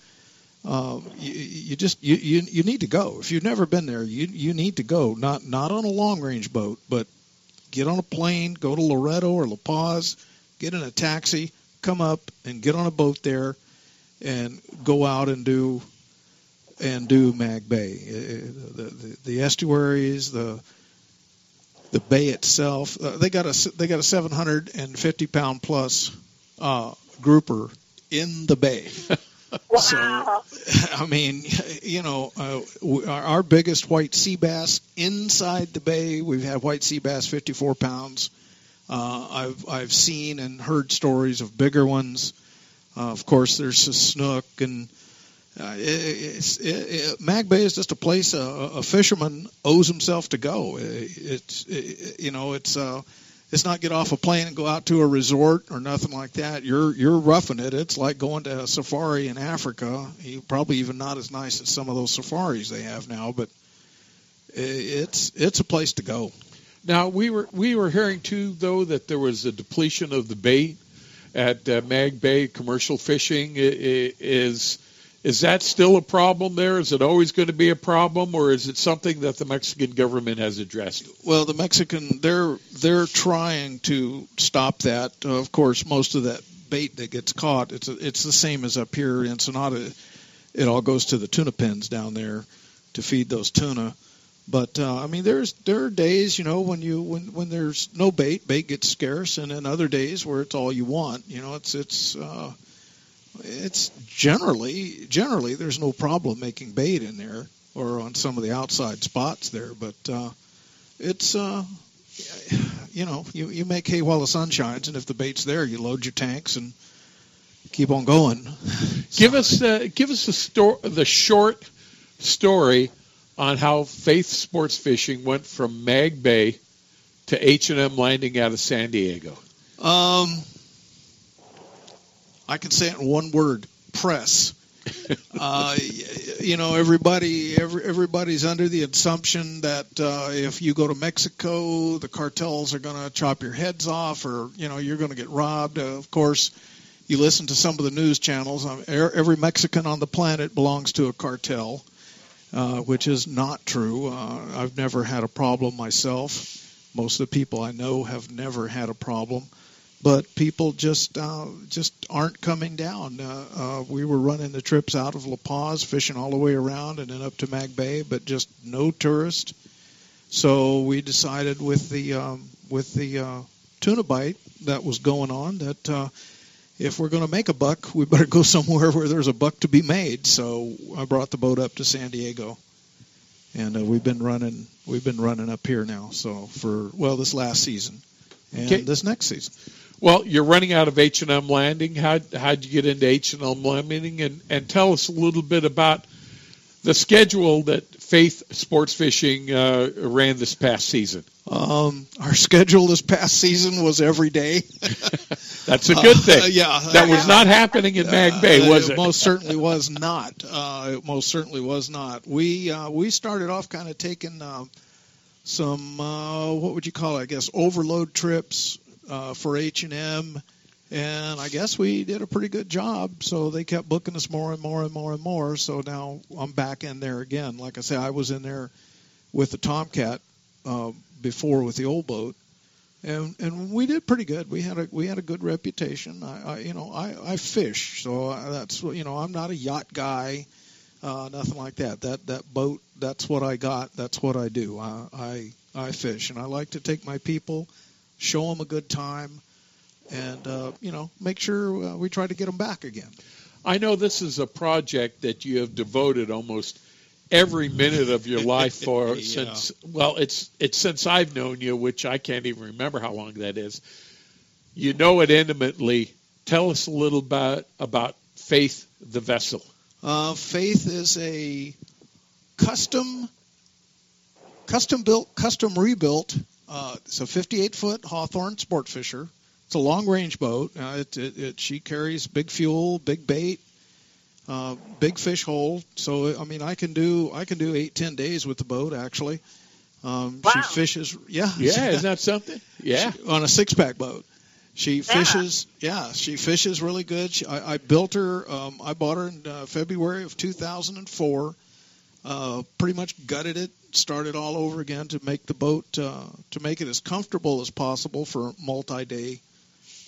D: Uh, you, you just you, you you need to go. If you've never been there, you you need to go. Not not on a long range boat, but get on a plane, go to Loreto or La Paz, get in a taxi, come up and get on a boat there, and go out and do and do Mag Bay. The, the, the estuaries, the the bay itself. Uh, they got a they got a 750 pound plus uh, grouper in the bay.
C: Wow.
D: So, I mean, you know, uh, our, our biggest white sea bass inside the bay, we've had white sea bass 54 pounds. Uh, I've I've seen and heard stories of bigger ones. Uh, of course, there's a snook, and uh, it, it, it, Mag Bay is just a place a, a fisherman owes himself to go. It's it, you know it's uh, it's not get off a plane and go out to a resort or nothing like that. You're you're roughing it. It's like going to a safari in Africa. You probably even not as nice as some of those safaris they have now, but it's it's a place to go.
B: Now we were we were hearing too though that there was a depletion of the bait at uh, Mag Bay commercial fishing is is that still a problem there? Is it always going to be a problem, or is it something that the Mexican government has addressed?
D: Well, the Mexican they're they're trying to stop that. Uh, of course, most of that bait that gets caught, it's a, it's the same as up here in Ensenada. It all goes to the tuna pens down there to feed those tuna. But uh, I mean, there's there are days, you know, when you when when there's no bait, bait gets scarce, and then other days where it's all you want. You know, it's it's uh, it's generally generally there's no problem making bait in there or on some of the outside spots there, but uh, it's uh, you know you you make hay while the sun shines, and if the bait's there, you load your tanks and keep on going.
B: Give us uh, give us the sto- the short story on how Faith Sports Fishing went from Mag Bay to H&M Landing out of San Diego?
D: Um, I can say it in one word: press. uh, you know, everybody, every, everybody's under the assumption that uh, if you go to Mexico, the cartels are going to chop your heads off, or you know, you're going to get robbed. Uh, of course, you listen to some of the news channels. Um, every Mexican on the planet belongs to a cartel, uh, which is not true. Uh, I've never had a problem myself. Most of the people I know have never had a problem but people just uh, just aren't coming down. Uh, uh, we were running the trips out of La Paz, fishing all the way around and then up to Mag Bay, but just no tourists. So we decided with the um, with the tuna bite that was going on that if we're going to make a buck, we better go somewhere where there's a buck to be made. So I brought the boat up to San Diego, and uh, we've been running we've been running up here now. So for well this last season and okay. this next season.
B: Well, you're running out of H and M Landing. How how'd you get into H and M Landing? And and tell us a little bit about the schedule that Faith Sports Fishing uh, ran this past season.
D: Um, our schedule this past season was every day.
B: That's a good thing.
D: Uh, yeah,
B: that was not happening in Mag Bay, was
D: it?
B: it?
D: Most certainly was not. Uh, it most certainly was not. We uh, we started off kind of taking uh, some uh, what would you call it? I guess overload trips uh, for H and M, and I guess we did a pretty good job. So they kept booking us more and more and more and more. So now I'm back in there again. Like I said, I was in there with the Tomcat uh, before with the old boat, and and we did pretty good. We had a we had a good reputation. I, I you know I I fish, so that's you know I'm not a yacht guy, uh, nothing like that. That that boat that's what I got. That's what I do. I I, I fish, and I like to take my people show them a good time, and uh, you know make sure uh, we try to get them back again.
B: I know this is a project that you have devoted almost every minute of your life for yeah. since well it's it's since I've known you, which I can't even remember how long that is. You know it intimately. Tell us a little bit about Faith the vessel.
D: Uh, Faith is a custom custom built, custom rebuilt uh, it's a 58 foot Hawthorne Sport Fisher. It's a long range boat. Uh, it, it, it, she carries big fuel, big bait, uh, big fish hole. So I mean, I can do I can do eight ten days with the boat actually. Um,
C: wow.
D: She fishes. Yeah.
B: Yeah. Isn't that something? Yeah.
D: She, on a six pack boat. She fishes. Yeah, she fishes really good. She, I, I built her. Um, I bought her in uh, February of 2004. Uh, pretty much gutted it, started all over again to make the boat uh, to make it as comfortable as possible for multi-day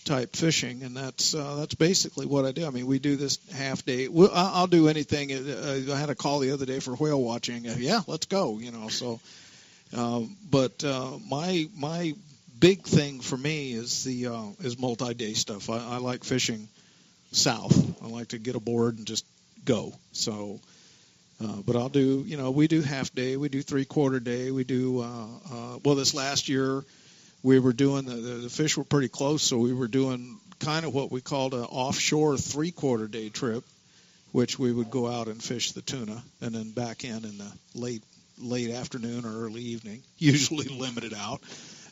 D: type fishing, and that's uh, that's basically what I do. I mean, we do this half day. We'll, I'll do anything. Uh, I had a call the other day for whale watching. Uh, yeah, let's go. You know, so. Um, but uh, my my big thing for me is the uh, is multi-day stuff. I, I like fishing south. I like to get aboard and just go. So uh, but I'll do, you know, we do half day, we do three quarter day, we do. Uh, uh, well, this last year we were doing the, the the fish were pretty close, so we were doing kind of what we called an offshore three quarter day trip, which we would go out and fish the tuna and then back in in the late late afternoon or early evening, usually limited out.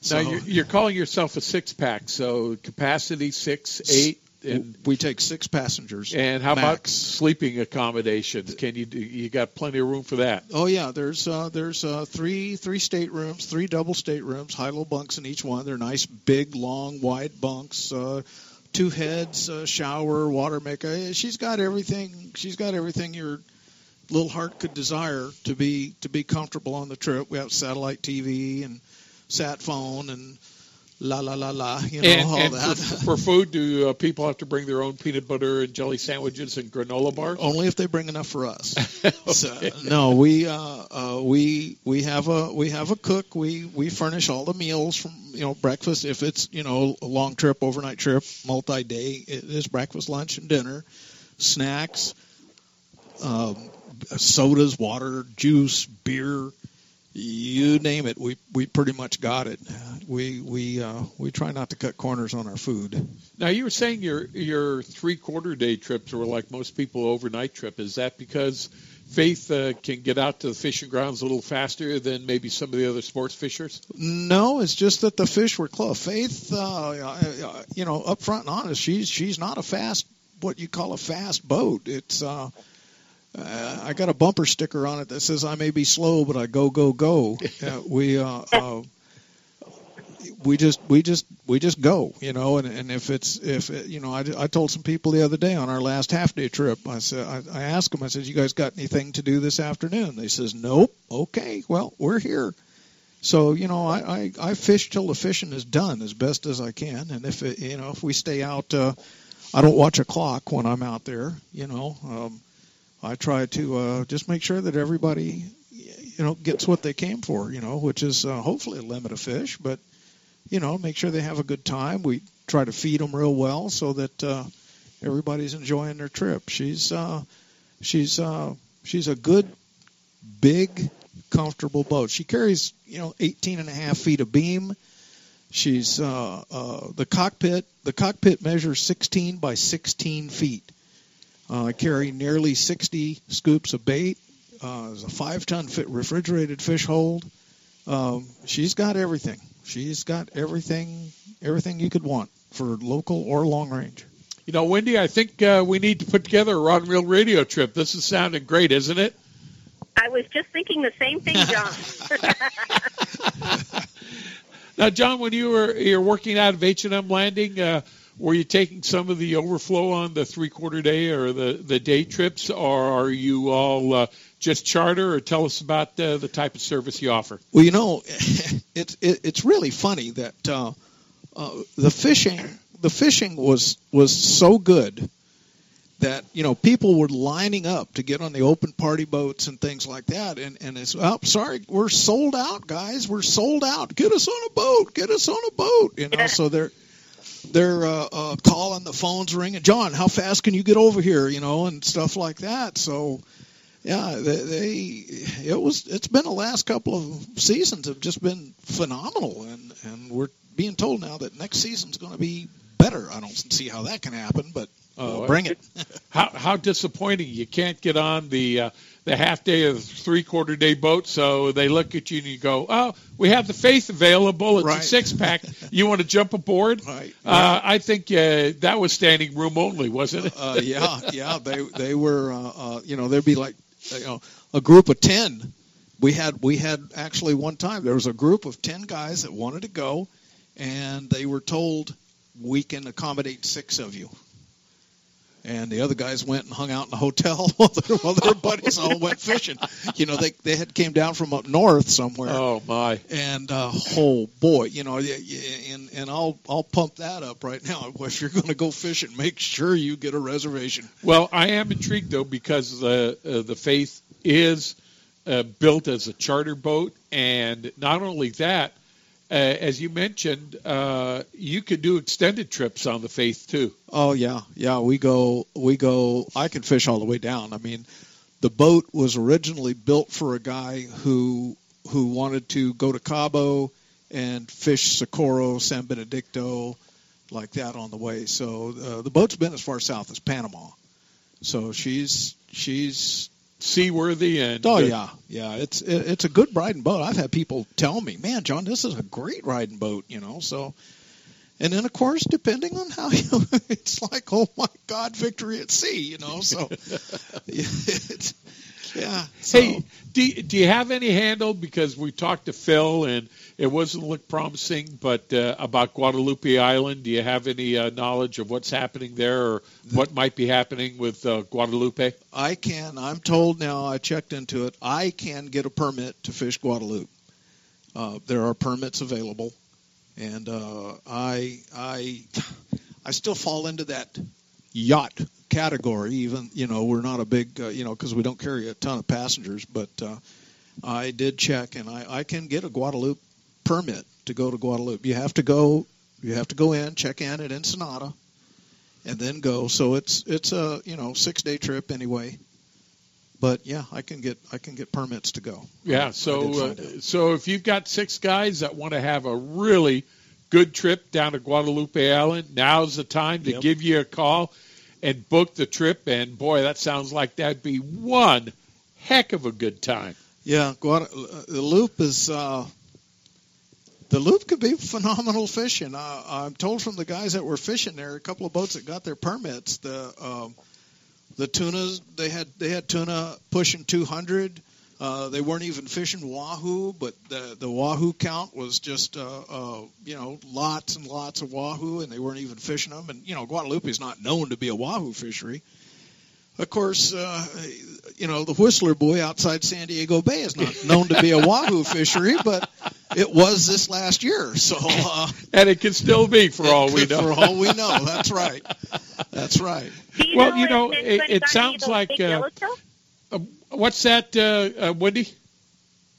B: So, now you're, you're calling yourself a six pack, so capacity six, eight. And
D: we take six passengers.
B: And how
D: max.
B: about sleeping accommodations? Can you do, you got plenty of room for that?
D: Oh yeah, there's uh, there's uh, three three staterooms, three double staterooms, high low bunks in each one. They're nice, big, long, wide bunks. Uh, two heads, uh, shower, water maker. She's got everything. She's got everything your little heart could desire to be to be comfortable on the trip. We have satellite TV and sat phone and la la la la, you know,
B: and,
D: all
B: and
D: that.
B: For, for food, do uh, people have to bring their own peanut butter and jelly sandwiches and granola bars?
D: Only if they bring enough for us.
B: okay.
D: so, no, we uh, uh, we we have a we have a cook. We we furnish all the meals from you know breakfast. If it's you know a long trip, overnight trip, multi day, it is breakfast, lunch, and dinner, snacks. Um, sodas, water, juice, beer, you name it, we we pretty much got it. We we uh, we try not to cut corners on our food.
B: Now you were saying your your three quarter day trips were like most people overnight trip. Is that because Faith uh, can get out to the fishing grounds a little faster than maybe some of the other sports fishers?
D: No, it's just that the fish were close. Faith, uh, uh, you know, up front and honest, she's she's not a fast what you call a fast boat. It's uh, uh, I got a bumper sticker on it that says I may be slow, but I go go go. Uh, we uh, uh, we just we just we just go, you know. And, and if it's if it, you know, I, I told some people the other day on our last half day trip. I said I, I asked them. I said, "You guys got anything to do this afternoon?" They says, "Nope." Okay, well we're here. So you know, I, I I fish till the fishing is done as best as I can, and if it, you know if we stay out, uh, I don't watch a clock when I'm out there. You know, um, I try to uh, just make sure that everybody you know gets what they came for. You know, which is uh, hopefully a limit of fish, but you know, make sure they have a good time. We try to feed them real well so that uh, everybody's enjoying their trip. She's uh, she's uh, she's a good, big, comfortable boat. She carries you know 18 and a half feet of beam. She's uh, uh, the cockpit. The cockpit measures 16 by 16 feet. Uh, I carry nearly 60 scoops of bait. Uh, there's a five-ton fit refrigerated fish hold. Um, she's got everything. She's got everything, everything you could want for local or long range.
B: You know, Wendy, I think uh, we need to put together a rod and reel radio trip. This is sounding great, isn't it?
C: I was just thinking the same thing, John.
B: now, John, when you were you're working out of H and M Landing, uh, were you taking some of the overflow on the three quarter day or the the day trips, or are you all uh, just charter? Or tell us about uh, the type of service you offer.
D: Well, you know, it's it, it's really funny that uh, uh, the fishing the fishing was was so good that you know people were lining up to get on the open party boats and things like that. And and it's oh sorry we're sold out guys. We're sold out. Get us on a boat. Get us on a boat. You know so they're they're uh, uh, calling the phones ringing john how fast can you get over here you know and stuff like that so yeah they, they it was it's been the last couple of seasons have just been phenomenal and and we're being told now that next season's going to be better i don't see how that can happen but uh, bring it.
B: how how disappointing! You can't get on the uh, the half day of three quarter day boat, so they look at you and you go, "Oh, we have the Faith available. It's
D: Right.
B: a six pack. you want to jump aboard?"
D: Right.
B: Uh, I think uh, that was standing room only, wasn't it?
D: uh, yeah, yeah, they they were, uh, uh, you know, there'd be like, you know, a group of ten. We had we had actually one time there was a group of ten guys that wanted to go, and they were told we can accommodate six of you. And the other guys went and hung out in the hotel while their, while their buddies all went fishing. You know, they they had came down from up north somewhere.
B: Oh my!
D: And uh, oh boy, you know, and and I'll I'll pump that up right now. If you're going to go fishing, make sure you get a reservation.
B: Well, I am intrigued though because the uh, the Faith is uh, built as a charter boat, and not only that, uh, as you mentioned, uh, you could do extended trips on the Faith too.
D: Oh yeah, yeah. We go, we go. I can fish all the way down. I mean, the boat was originally built for a guy who who wanted to go to Cabo and fish Socorro, San Benedicto, like that on the way. So uh, the boat's been as far south as Panama. So she's she's
B: seaworthy and
D: oh
B: uh,
D: yeah yeah it's it, it's a good riding boat. I've had people tell me, man, John, this is a great riding boat. You know so. And then, of course, depending on how you, it's like, oh my God, victory at sea, you know. So, it's, yeah. So,
B: Hey, do, do you have any handle? Because we talked to Phil and it wasn't look promising, but uh, about Guadalupe Island, do you have any uh, knowledge of what's happening there or what might be happening with uh, Guadalupe?
D: I can. I'm told now. I checked into it. I can get a permit to fish Guadalupe. Uh, there are permits available, and uh, I I I still fall into that yacht category. Even you know we're not a big uh, you know because we don't carry a ton of passengers, but uh, I did check, and I, I can get a Guadalupe permit to go to Guadalupe. You have to go. You have to go in, check in at Ensenada, and then go. So it's it's a you know six day trip anyway. But yeah, I can get I can get permits to go.
B: Yeah, so uh, so if you've got six guys that want to have a really good trip down to Guadalupe Island, now's the time to
D: Yep.
B: give you a call and book the trip. And boy, that sounds like that'd be one heck of a good time.
D: Yeah, the loop is uh, the loop could be phenomenal fishing. Uh, I'm told from the guys that were fishing there, a couple of boats that got their permits, the um, the tunas they had they had tuna pushing 200. Uh, they weren't even fishing wahoo, but the the wahoo count was just uh, uh, you know lots and lots of wahoo, and they weren't even fishing them. And you know Guadalupe is not known to be a wahoo fishery. Of course, uh, you know the Whistler Boy outside San Diego Bay is not known to be a wahoo fishery, but it was this last year. So, uh,
B: and it can still be for all we know.
D: For all we know, that's right. That's right.
B: Well, you know, it, it sounds
C: of those
B: like
C: big
B: uh,
C: yellowtail?
B: uh, what's that, uh, uh, Wendy?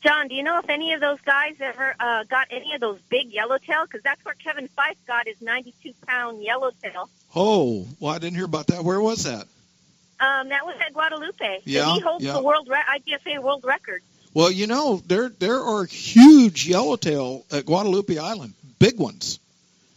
C: John, do you know if any of those guys ever uh, got any of those big yellowtail? Because that's where Kevin Fife got his 92 pound yellowtail.
D: Oh, well, I didn't hear about that. Where was that?
C: Um, that was at Guadalupe.
D: Yeah,
C: and he holds
D: yeah.
C: the world re- IGFA world record.
D: Well, you know, there there are huge yellowtail at Guadalupe Island, big ones.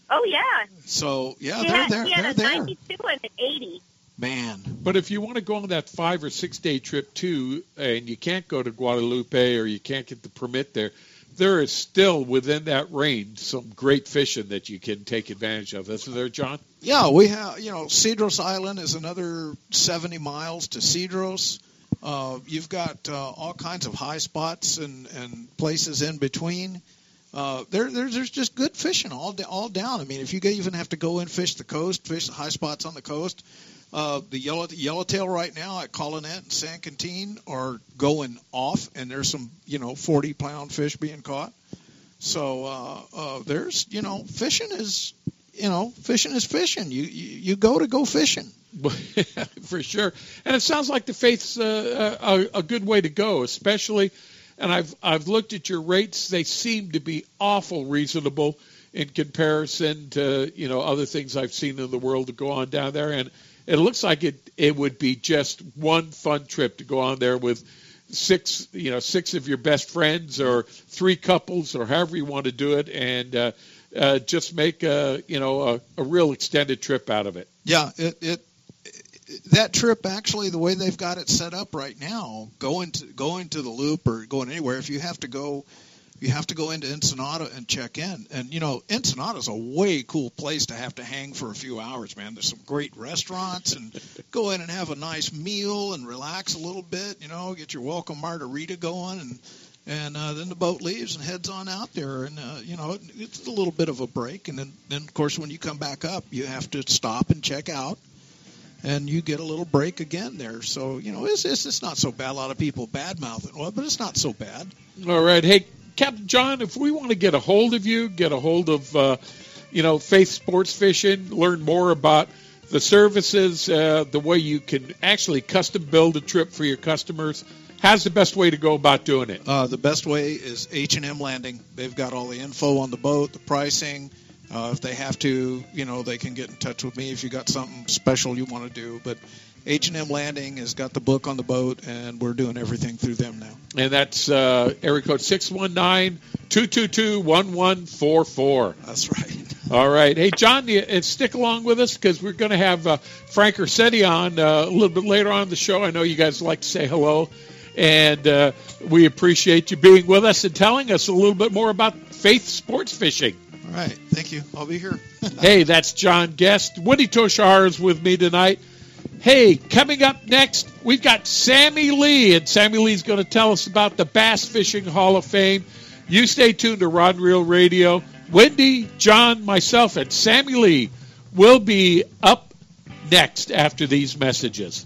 C: Oh yeah.
D: So yeah,
C: he
D: they're
C: had,
D: there.
C: He had
D: They're
C: a
D: there.
C: 92 and an 80.
D: Man,
B: But if you want to go on that five or six day trip too, and you can't go to Guadalupe or you can't get the permit there, there is still within that range some great fishing that you can take advantage of. Isn't there, John?
D: Yeah, we have, you know, Cedros Island is another 70 miles to Cedros. Uh, you've got uh, all kinds of high spots and, and places in between. Uh, there, there's, there's just good fishing all all down. I mean, if you even have to go and fish the coast, fish the high spots on the coast, uh, the yellow yellowtail right now at Colonet and San Quintin are going off, and there's some you know 40 pound fish being caught. So uh, uh, there's you know fishing is you know fishing is fishing. You you, you go to go fishing.
B: for sure. And it sounds like the faith's uh, a, a good way to go, especially. And I've I've looked at your rates; they seem to be awful reasonable in comparison to you know other things I've seen in the world to go on down there. And it looks like it it would be just one fun trip to go on there with six you know six of your best friends or three couples or however you want to do it, and uh, uh, just make a you know a, a real extended trip out of it.
D: Yeah, it, it that trip actually the way they've got it set up right now, going to going to the loop or going anywhere, if you have to go you have to go into Ensenada and check in. And you know, Ensenada's a way cool place to have to hang for a few hours, man. There's some great restaurants and go in and have a nice meal and relax a little bit, you know, get your welcome margarita going and and uh, then the boat leaves and heads on out there, and uh, you know it, it's a little bit of a break, and then, then of course when you come back up, you have to stop and check out, and you get a little break again there. So you know it's it's, it's not so bad. A lot of people bad mouth it, well, but it's not so bad.
B: All right, hey Captain John, if we want to get a hold of you, get a hold of uh, you know Faith Sports Fishing, learn more about the services, uh, the way you can actually custom build a trip for your customers. How's the best way to go about doing it?
D: Uh, the best way is H and M Landing. They've got all the info on the boat, the pricing. Uh, if they have to, you know, they can get in touch with me if you got something special you want to do. But H and M Landing has got the book on the boat, and we're doing everything through them now.
B: And that's uh, area code 619-222-1144.
D: That's right.
B: All right. Hey, John, you, stick along with us because we're going to have uh, Frank Ursetti on uh, a little bit later on the show. I know you guys like to say hello, and uh, we appreciate you being with us and telling us a little bit more about Faith Sports Fishing.
D: All right. Thank you. I'll be here.
B: hey, that's John Guest. Woody Toshar is with me tonight. Hey, coming up next, we've got Sammy Lee, and Sammy Lee's going to tell us about the Bass Fishing Hall of Fame. You stay tuned to Rod Reel Radio. Wendy, John, myself, and Sammy Lee will be up next after these messages.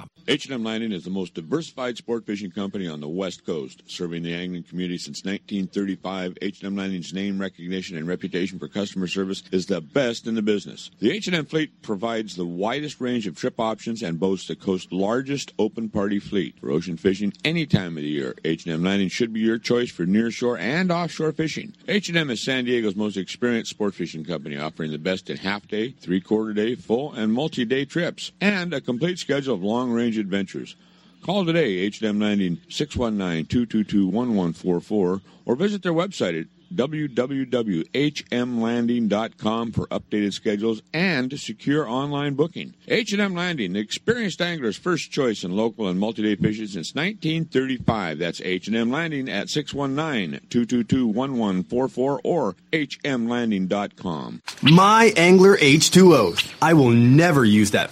F: H&M Landing is the most diversified sport fishing company on the West Coast, serving the angling community since 1935. H&M Landing's name recognition and reputation for customer service is the best in the business. The H&M fleet provides the widest range of trip options and boasts the coast's largest open party fleet for ocean fishing any time of the year. H&M Landing should be your choice for nearshore and offshore fishing. H&M is San Diego's most experienced sport fishing company, offering the best in half day, three quarter day, full, and multi day trips, and a complete schedule of long range adventures. Call today, H&M 90 619-222-1144, or visit their website at www.hmlanding.com for updated schedules and secure online booking. H&M Landing, the experienced angler's first choice in local and multi-day fishing since 1935. That's H&M Landing at 619-222-1144 or hmlanding.com.
K: My Angler H2O. I will never use that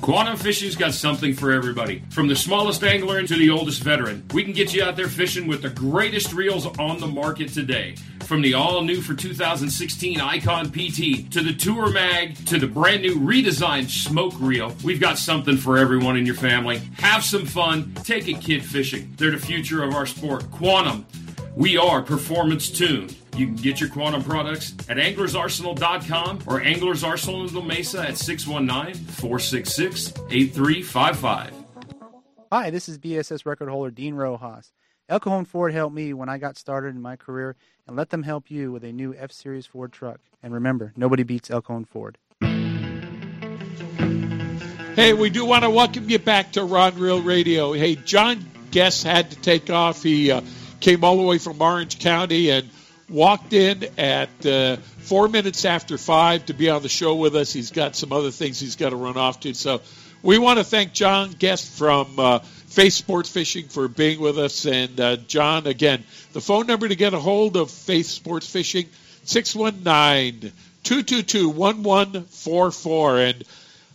G: Quantum Fishing's got something for everybody. From the smallest angler to the oldest veteran, we can get you out there fishing with the greatest reels on the market today. From the all new for 2016 Icon PT to the Tour Mag to the brand new redesigned Smoke Reel, we've got something for everyone in your family. Have some fun, take a kid fishing. They're the future of our sport. Quantum, we are performance tuned. You can get your quantum products at anglersarsenal.com or Anglers Arsenal in La Mesa at 619 466 8355.
L: Hi, this is BSS record holder Dean Rojas. El Cajon Ford helped me when I got started in my career, and let them help you with a new F Series Ford truck. And remember, nobody beats El Cajon Ford.
B: Hey, we do want to welcome you back to Rod Reel Radio. Hey, John Guest had to take off. He uh, came all the way from Orange County and walked in at uh, four minutes after five to be on the show with us. He's got some other things he's got to run off to. So we want to thank John Guest from uh, Faith Sports Fishing for being with us. And uh, John, again, the phone number to get a hold of Faith Sports Fishing, 619 222 1144. And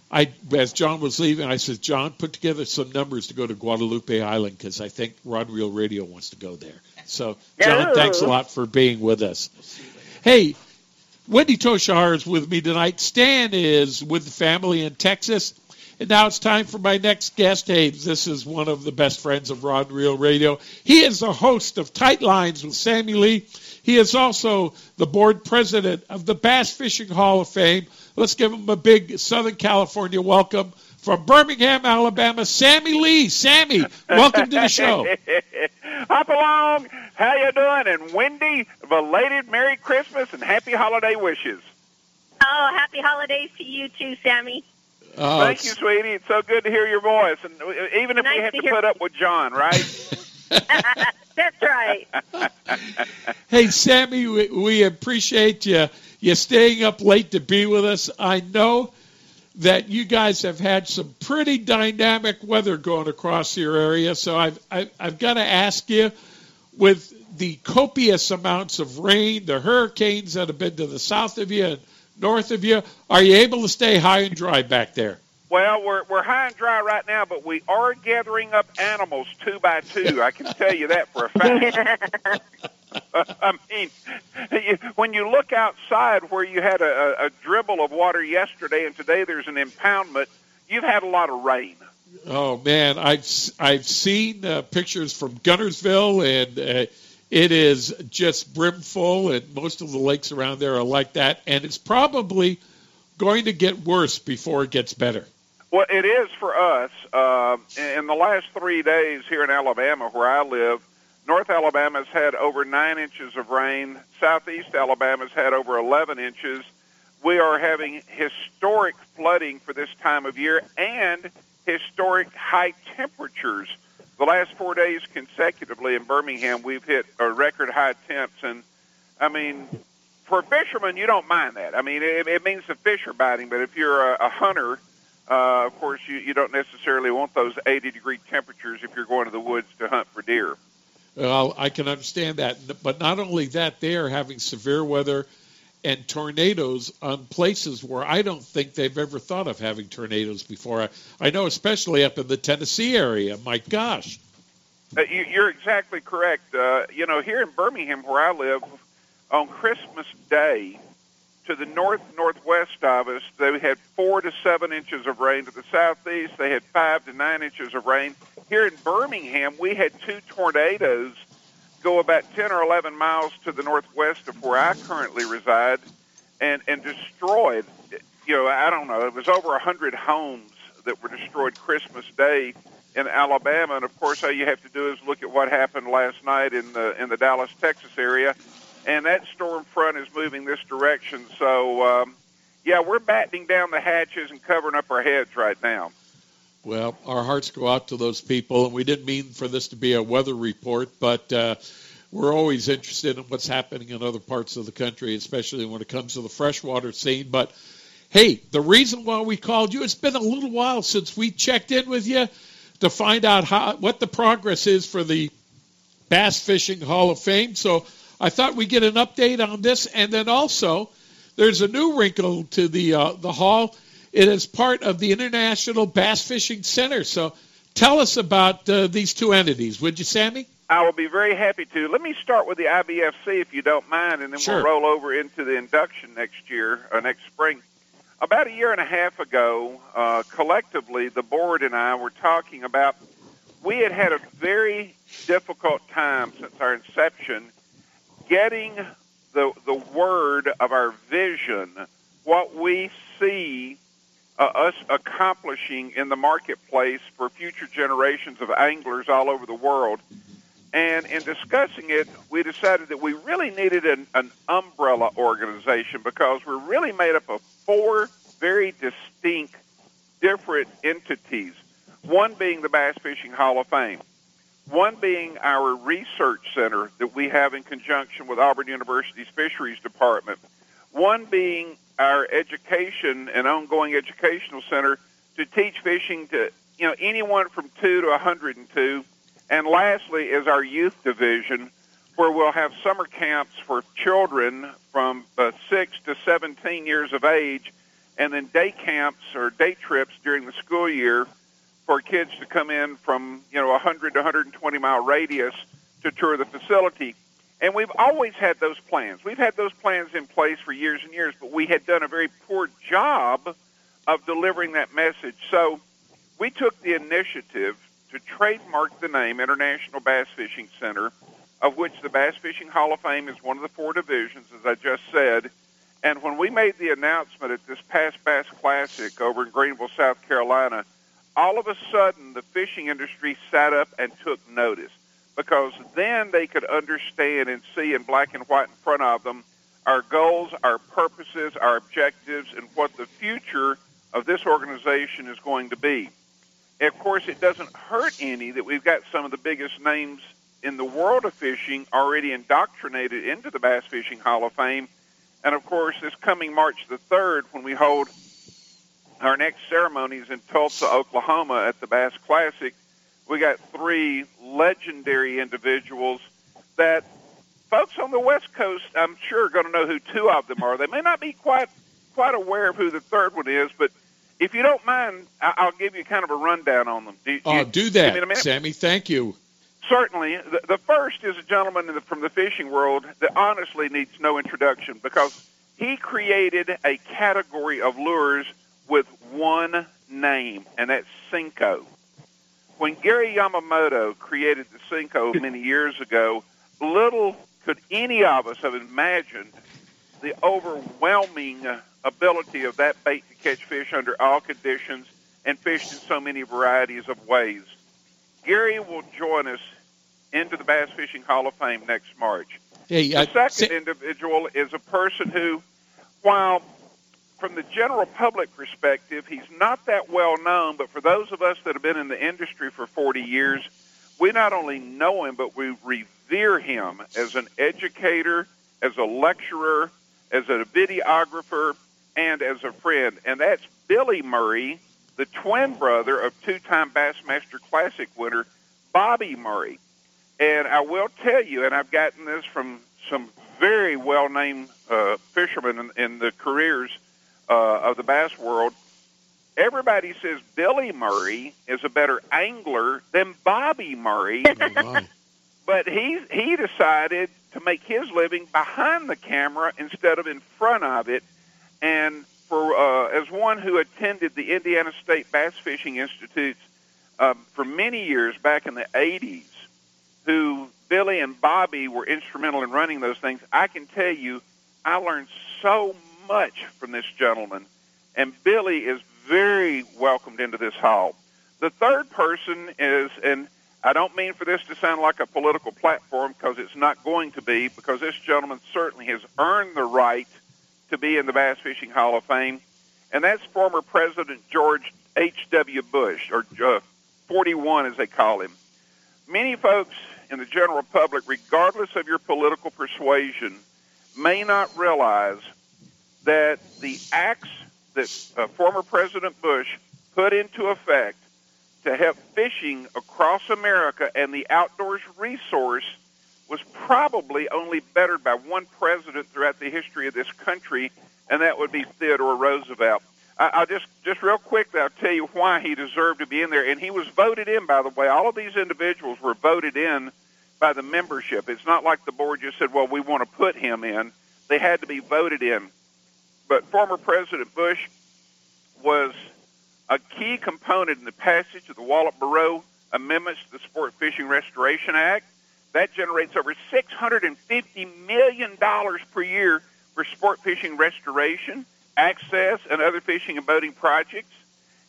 B: I, as John was leaving, I said, John, put together some numbers to go to Guadalupe Island because I think Rod Reel Radio wants to go there. So, John,
C: No.
B: thanks a lot for being with us. Hey, Wendy Toshar is with me tonight. Stan is with the family in Texas. And now it's time for my next guest. Hey, this is one of the best friends of Rod Reel Radio. He is the host of Tight Lines with Sammy Lee. He is also the board president of the Bass Fishing Hall of Fame. Let's give him a big Southern California welcome from Birmingham, Alabama, Sammy Lee. Sammy, welcome to the show.
M: Hop along. How you doing? And Wendy, belated Merry Christmas and Happy Holiday wishes.
C: Oh, happy holidays to you too, Sammy.
B: Oh,
M: Thank you, sweetie. It's so good to hear your voice. And uh, even if
C: Nice
M: we have
C: to
M: to
C: hear-
M: put up with John, right?
C: That's right.
B: Hey, Sammy, we, we appreciate you you staying up late to be with us. I know that you guys have had some pretty dynamic weather going across your area, so I've I've, I've got to ask you, with the copious amounts of rain, the hurricanes that have been to the south of you and north of you, are you able to stay high and dry back there?
M: Well, we're we're high and dry right now, but we are gathering up animals two by two. I can tell you that for a fact. I mean, you, when you look outside where you had a, a, dribble of water yesterday, and today there's an impoundment, you've had a lot of rain.
B: Oh man, I've I've seen uh, pictures from Guntersville, and uh, it is just brimful, and most of the lakes around there are like that, and it's probably going to get worse before it gets better.
M: Well, it is for us. Uh, in the last three days here in Alabama, where I live, North Alabama's had over nine inches of rain. Southeast Alabama's had over 11 inches. We are having historic flooding for this time of year and historic high temperatures. The last four days consecutively in Birmingham, we've hit a record high temps, and I mean, for a fisherman, you don't mind that. I mean, it, it means the fish are biting, but if you're a, a hunter, uh, of course, you, you don't necessarily want those 80 degree temperatures if you're going to the woods to hunt for deer.
B: Well, I can understand that, but not only that, they are having severe weather and tornadoes on places where I don't think they've ever thought of having tornadoes before. I, I know, especially up in the Tennessee area. My gosh.
M: Uh, you, you're exactly correct. Uh, you know, here in Birmingham, where I live, on Christmas Day, to the north northwest of us, they had four to seven inches of rain. To the southeast, they had five to nine inches of rain. Here in Birmingham, we had two tornadoes go about 10 or 11 miles to the northwest of where I currently reside and, and destroyed, you know, I don't know, it was over 100 homes that were destroyed Christmas Day in Alabama. And of course, all you have to do is look at what happened last night in the in the Dallas, Texas area, and that storm front is moving this direction. So, um, yeah, we're battening down the hatches and covering up our heads right now.
B: Well, our hearts go out to those people, and we didn't mean for this to be a weather report, but uh, we're always interested in what's happening in other parts of the country, especially when it comes to the freshwater scene. But hey, the reason why we called you, it's been a little while since we checked in with you to find out how what the progress is for the Bass Fishing Hall of Fame. So I thought we'd get an update on this, and then also there's a new wrinkle to the uh, the hall it is part of the International Bass Fishing Center. So tell us about uh, these two entities, would you, Sammy?
M: I will be very happy to. Let me start with the IBFC, if you don't mind, and then
B: sure.
M: we'll roll over into the induction next year, or uh, next spring. About a year and a half ago, uh, collectively, the board and I were talking about we had had a very difficult time since our inception getting the the word of our vision, what we see uh, us accomplishing in the marketplace for future generations of anglers all over the world. And in discussing it, we decided that we really needed an, an umbrella organization because we're really made up of four very distinct, different entities. One being the Bass Fishing Hall of Fame, one being our research center that we have in conjunction with Auburn University's Fisheries Department, one being our education and ongoing educational center to teach fishing to you know anyone from two to 102. And lastly is our youth division, where we'll have summer camps for children from uh, six to 17 years of age, and then day camps or day trips during the school year for kids to come in from you know 100 to 120 mile radius to tour the facility. And we've always had those plans. We've had those plans in place for years and years, but we had done a very poor job of delivering that message. So we took the initiative to trademark the name International Bass Fishing Center, of which the Bass Fishing Hall of Fame is one of the four divisions, as I just said. And when we made the announcement at this past Bass Classic over in Greenville, South Carolina, all of a sudden the fishing industry sat up and took notice because then they could understand and see in black and white in front of them our goals, our purposes, our objectives, and what the future of this organization is going to be. And of course, it doesn't hurt any that we've got some of the biggest names in the world of fishing already indoctrinated into the Bass Fishing Hall of Fame. And of course, this coming March the 3rd, when we hold our next ceremonies in Tulsa, Oklahoma at the Bass Classic, we got three legendary individuals that folks on the West Coast, I'm sure, are going to know who two of them are. They may not be quite quite aware of who the third one is, but if you don't mind, I'll give you kind of a rundown on them.
B: Do, oh, do uh, that, Sammy. Thank you.
M: Certainly. The, the first is a gentleman the, from the fishing world that honestly needs no introduction because he created a category of lures with one name, and that's Senko when Gary Yamamoto created the Senko many years ago, little could any of us have imagined the overwhelming ability of that bait to catch fish under all conditions and fished in so many varieties of ways. Gary will join us into the Bass Fishing Hall of Fame next March.
B: Hey,
M: the
B: uh,
M: second
B: say-
M: individual is a person who, while from the general public perspective, he's not that well known, but for those of us that have been in the industry for 40 years, we not only know him, but we revere him as an educator, as a lecturer, as a videographer, and as a friend. And that's Billy Murray, the twin brother of two-time Bassmaster Classic winner Bobby Murray. And I will tell you, and I've gotten this from some very well-named uh, fishermen in, in the careers uh, of the bass world. Everybody says Billy Murray is a better angler than Bobby Murray, but he he decided to make his living behind the camera instead of in front of it. And for uh, as one who attended the Indiana State Bass Fishing Institutes uh, for many years back in the '80s, who Billy and Bobby were instrumental in running those things, I can tell you, I learned so much from this gentleman, and Billy is very welcomed into this hall. The third person is, and I don't mean for this to sound like a political platform because it's not going to be, because this gentleman certainly has earned the right to be in the Bass Fishing Hall of Fame, and that's former President George H.W. Bush, or uh, 41 as they call him. Many folks in the general public, regardless of your political persuasion, may not realize that the acts that uh, former President Bush put into effect to help fishing across America and the outdoors resource was probably only bettered by one president throughout the history of this country, and that would be Theodore Roosevelt. I, I'll just just real quickly, I'll tell you why he deserved to be in there, and he was voted in. By the way, all of these individuals were voted in by the membership. It's not like the board just said, "Well, we want to put him in." They had to be voted in. But former President Bush was a key component in the passage of the Wallop-Breaux amendments to the Sport Fishing Restoration Act. That generates over $650 million per year for sport fishing restoration, access, and other fishing and boating projects.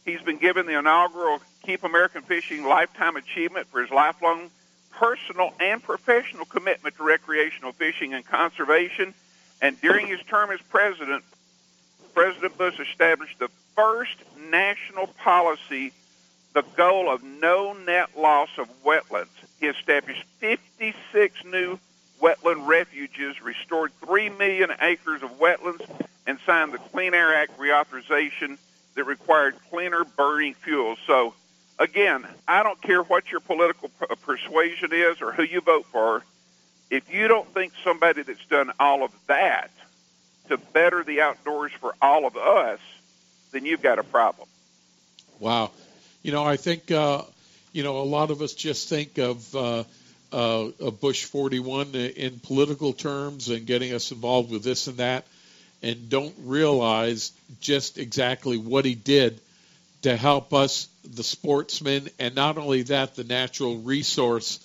M: He's been given the inaugural Keep American Fishing Lifetime Achievement for his lifelong personal and professional commitment to recreational fishing and conservation. And during his term as president, President Bush established the first national policy, the goal of no net loss of wetlands. He established 56 new wetland refuges, restored 3 million acres of wetlands, and signed the Clean Air Act reauthorization that required cleaner burning fuels. So, again, I don't care what your political p- uh, persuasion is or who you vote for. If you don't think somebody that's done all of that to better the outdoors for all of us, then you've got a problem.
B: Wow. You know, I think, uh, you know, a lot of us just think of, uh, uh, of Bush 41 in political terms and getting us involved with this and that, and don't realize just exactly what he did to help us, the sportsmen, and not only that, the natural resource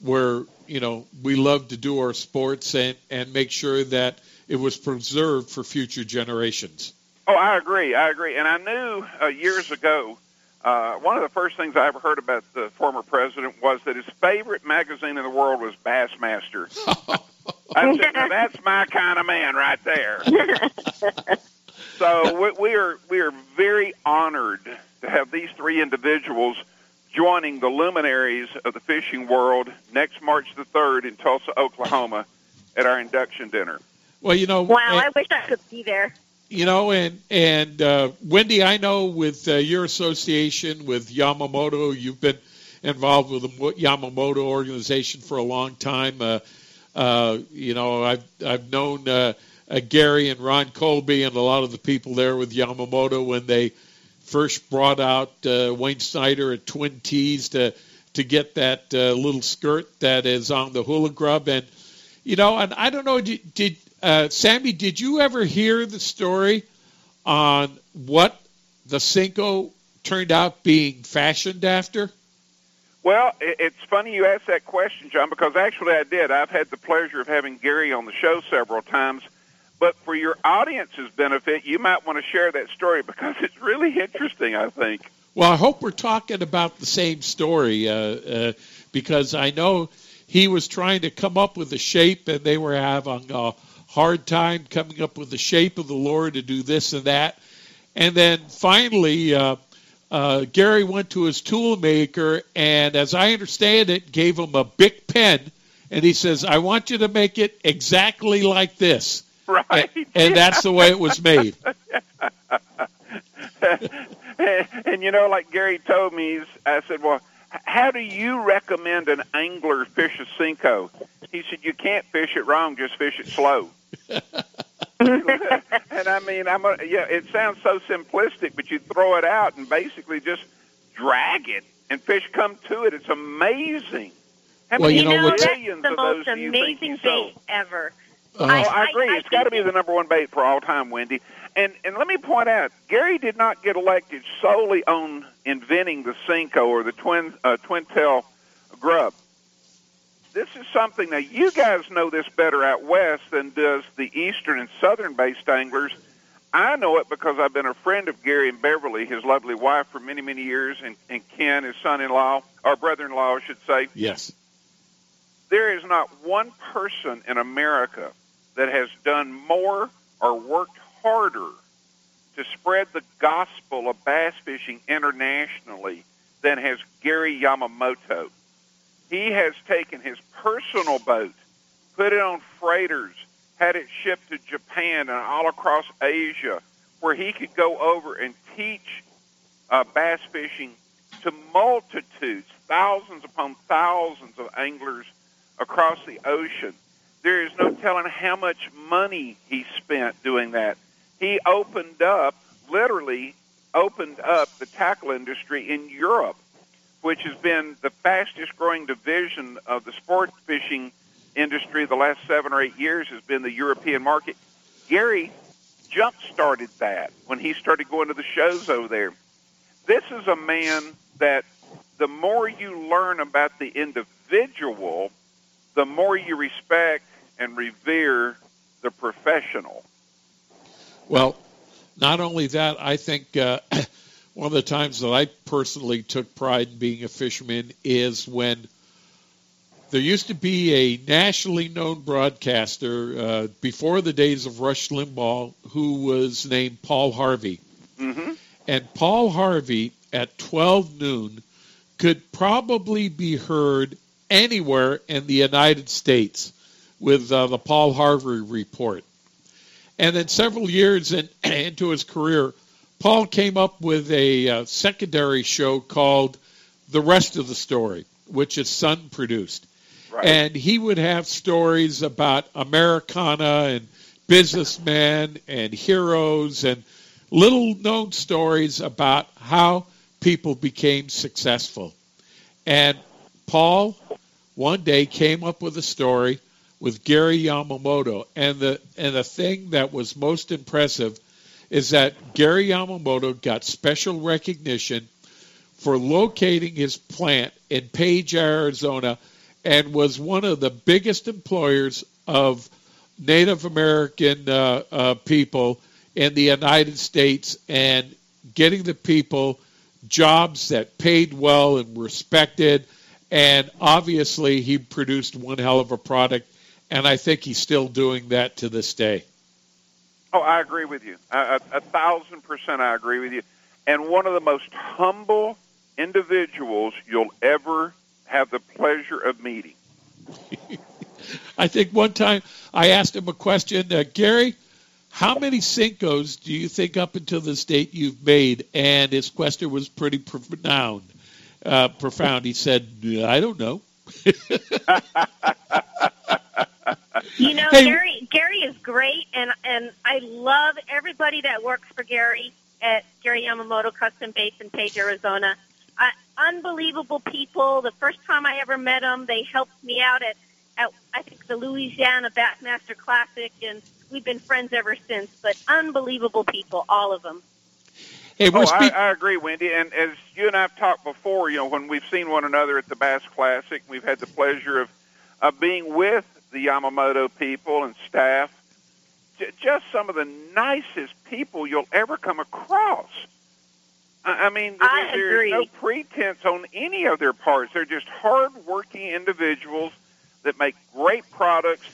B: where, you know, we love to do our sports and, and make sure that it was preserved for future generations.
M: Oh, I agree. I agree. And I knew uh, years ago, uh, one of the first things I ever heard about the former president was that his favorite magazine in the world was Bassmaster. I said, that's my kind of man right there. so we, we are we are very honored to have these three individuals joining the luminaries of the fishing world next March the third in Tulsa, Oklahoma, at our induction dinner.
B: Well, you know,
C: Wow,
B: and-
C: I wish I could be there.
B: you know, and and uh, Wendy, I know with uh, your association with Yamamoto, you've been involved with the Yamamoto organization for a long time. Uh, uh, you know, I've I've known uh, uh, Gary and Ron Colby and a lot of the people there with Yamamoto when they first brought out uh, Wayne Snyder at Twin Tees to to get that uh, little skirt that is on the hula grub and you know and I don't know did, did uh, Sammy did you ever hear the story on what the Senko turned out being fashioned after?
M: Well, it's funny you asked that question, John, because actually I did. I've had the pleasure of having Gary on the show several times. But for your audience's benefit, you might want to share that story because it's really interesting, I think.
B: Well, I hope we're talking about the same story uh, uh, because I know he was trying to come up with a shape, and they were having a hard time coming up with the shape of the lure to do this and that. And then finally, uh, uh, Gary went to his tool maker, and as I understand it, gave him a big pen, and he says, "I want you to make it exactly like this."
M: Right.
B: And, and that's the way it was made.
M: and, and you know, like Gary told me, I said, "Well, how do you recommend an angler fish a Senko?" He said, "You can't fish it wrong; just fish it slow." and I mean, I'm a, yeah. It sounds so simplistic, but you throw it out and basically just drag it, and fish come to it. It's amazing. How
B: Well,
M: many
B: you know what-
M: millions
C: the
M: of
C: most
M: those do
C: amazing
M: you sold?
C: bait ever.
B: Uh,
M: Oh, I, agree.
C: I
M: it's got to be the number one bait for all time, Wendy. And and let me point out, Gary did not get elected solely on inventing the Senko or the twin uh, twin tail grub. This is something that you guys know this better out west than does the eastern and southern based anglers. I know it because I've been a friend of Gary and Beverly, his lovely wife, for many many years, and, and Ken, his son-in-law, or brother-in-law, I should say
B: Yes.
M: there is not one person in America that has done more or worked harder to spread the gospel of bass fishing internationally than has Gary Yamamoto. He has taken his personal boat, put it on freighters, had it shipped to Japan and all across Asia, where he could go over and teach uh, bass fishing to multitudes, thousands upon thousands of anglers across the ocean. There is no telling how much money he spent doing that. He opened up, literally opened up the tackle industry in Europe, which has been the fastest growing division of the sport fishing industry the last seven or eight years has been the European market. Gary jump started that when he started going to the shows over there. This is a man that the more you learn about the individual, the more you respect and revere the professional.
B: Well, not only that, I think uh, one of the times that I personally took pride in being a fisherman is when there used to be a nationally known broadcaster uh, before the days of Rush Limbaugh who was named Paul Harvey.
M: Mm-hmm.
B: And Paul Harvey at 12 noon could probably be heard anywhere in the United States with uh, the Paul Harvey report. And then several years in, into his career, Paul came up with a uh, secondary show called The Rest of the Story, which his son produced.
M: Right.
B: And he would have stories about Americana and businessmen and heroes and little known stories about how people became successful. And Paul one day came up with a story with Gary Yamamoto. And the and the thing that was most impressive is that Gary Yamamoto got special recognition for locating his plant in Page, Arizona, and was one of the biggest employers of Native American uh, uh, people in the United States and getting the people jobs that paid well and respected. And obviously, he produced one hell of a product, and I think he's still doing that to this day.
M: Oh, I agree with you. A, a, a thousand percent, I agree with you. And one of the most humble individuals you'll ever have the pleasure of meeting.
B: I think one time I asked him a question, uh, Gary, how many Senkos do you think up until this date you've made? And his question was pretty profound. Uh, profound. He said, I don't know.
C: You know,
B: Hey-
C: Gary Gary is great, and and I love everybody that works for Gary at Gary Yamamoto Custom Baits in Page, Arizona. Uh, unbelievable people. The first time I ever met them, they helped me out at, at I think the Louisiana Bassmaster Classic, and we've been friends ever since. But unbelievable people, all of them.
B: Hey,
M: oh,
B: we're
M: I,
B: speak-
M: I agree, Wendy. And as you and I have talked before, you know, when we've seen one another at the Bass Classic, we've had the pleasure of, of being with the Yamamoto people and staff. J- just some of the nicest people you'll ever come across. I, I mean, there,
C: I
M: there's no pretense on any of their parts. They're just hard-working individuals that make great products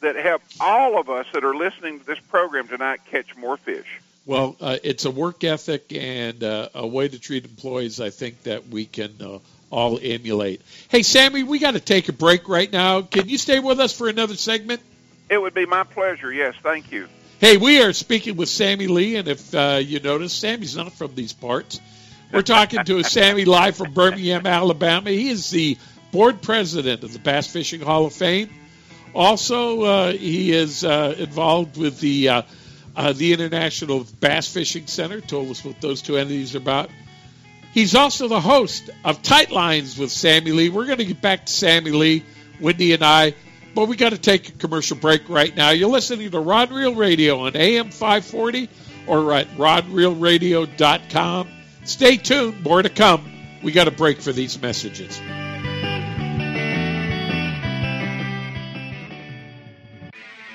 M: that help all of us that are listening to this program tonight catch more fish.
B: Well, uh, it's a work ethic and uh, a way to treat employees. I think that we can uh, all emulate. Hey, Sammy, we got to take a break right now. Can you stay with us for another segment?
M: It would be my pleasure. Yes, thank you.
B: Hey, we are speaking with Sammy Lee, and if uh, you notice, Sammy's not from these parts. We're talking to a Sammy live from Birmingham, Alabama. He is the board president of the Bass Fishing Hall of Fame. Also, uh, he is uh, involved with the uh, uh, the International Bass Fishing Center. Told us what those two entities are about. He's also the host of Tight Lines with Sammy Lee. We're going to get back to Sammy Lee, Wendy, and I, but we got to take a commercial break right now. You're listening to Rod Reel Radio on AM 540 or at rodreelradio.com. Stay tuned. More to come. We got a break for these messages.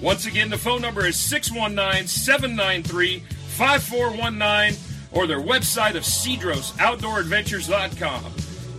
G: Once again, the phone number is 619 793 5419 or their website of cedrosoutdooradventures.com.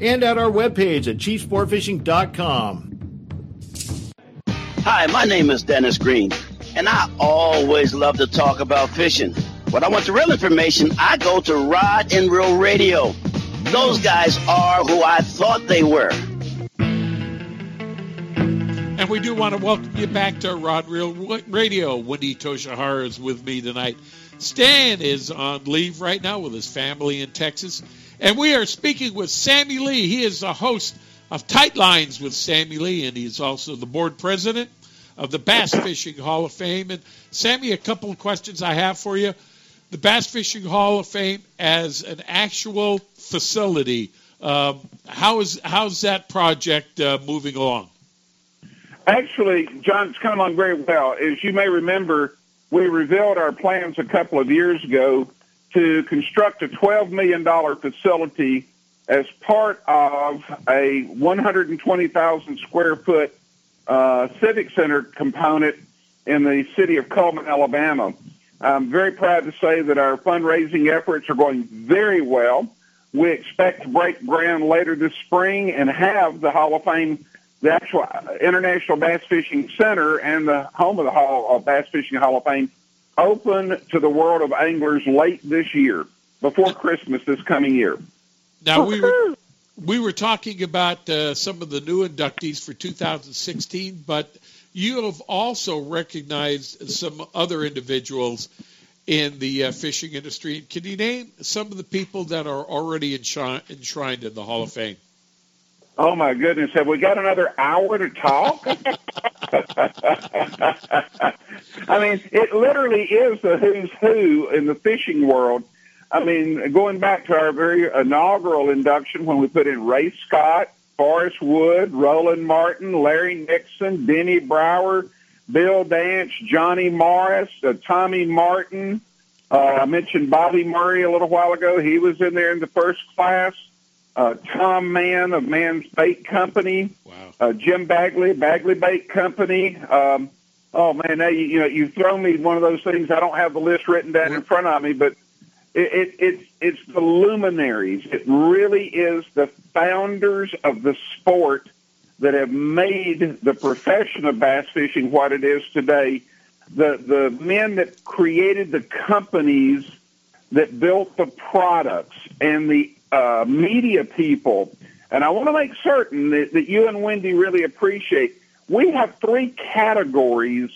N: and at our webpage at chiefsportfishing.com.
O: Hi, my name is Dennis Green, and I always love to talk about fishing. When I want the real information, I go to Rod and Reel Radio. Those guys are who I thought they were.
B: And we do want to welcome you back to Rod Reel Radio. Wendy Tochihara is with me tonight. Stan is on leave right now with his family in Texas. And we are speaking with Sammy Lee. He is the host of Tight Lines with Sammy Lee, and he is also the board president of the Bass Fishing Hall of Fame. And Sammy, a couple of questions I have for you. The Bass Fishing Hall of Fame as an actual facility, um, how is how's that project uh, moving along?
M: Actually, John, it's come along very well. As you may remember, we revealed our plans a couple of years ago to construct a $12 million facility as part of a 120,000 square foot uh, civic center component in the city of Cullman, Alabama. I'm very proud to say that our fundraising efforts are going very well. We expect to break ground later this spring and have the Hall of Fame, the actual International Bass Fishing Center and the home of the Hall of Bass Fishing Hall of Fame open to the world of anglers late this year, before Christmas this coming year.
B: Now we were we were talking about uh, some of the new inductees for 2016, but you have also recognized some other individuals in the uh, fishing industry. Can you name some of the people that are already enshrined in the Hall of Fame?
M: Oh my goodness! Have we got another hour to talk? I mean, it literally is the who's who in the fishing world. I mean, going back to our very inaugural induction when we put in Ray Scott, Forrest Wood, Roland Martin, Larry Nixon, Denny Brauer, Bill Dance, Johnny Morris, uh, Tommy Martin. Uh, I mentioned Bobby Murray a little while ago. He was in there in the first class. Uh, Tom Mann of Mann's Bait Company.
B: Wow.
M: Uh, Jim Bagley, Bagley Bait Company. Um, oh man, now you, you know you've thrown me one of those things. I don't have the list written down in front of me, but it, it, it's it's the luminaries. It really is the founders of the sport that have made the profession of bass fishing what it is today. The the men that created the companies that built the products and the uh, media people. And I want to make certain that, that you and Wendy really appreciate. We have three categories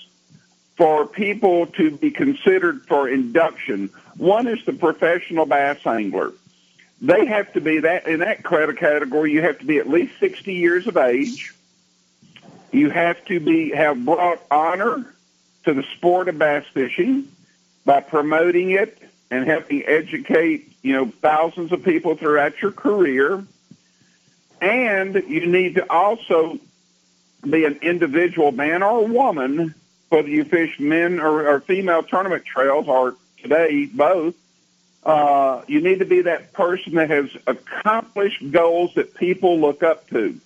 M: for people to be considered for induction. One is the professional bass angler. They have to be that in that credit category. You have to be at least 60 years of age. You have to be have brought honor to the sport of bass fishing by promoting it and helping educate, you know, thousands of people throughout your career. And you need to also be an individual man or woman whether you fish men or, or female tournament trails or today both, uh, you need to be that person that has accomplished goals that people look up to.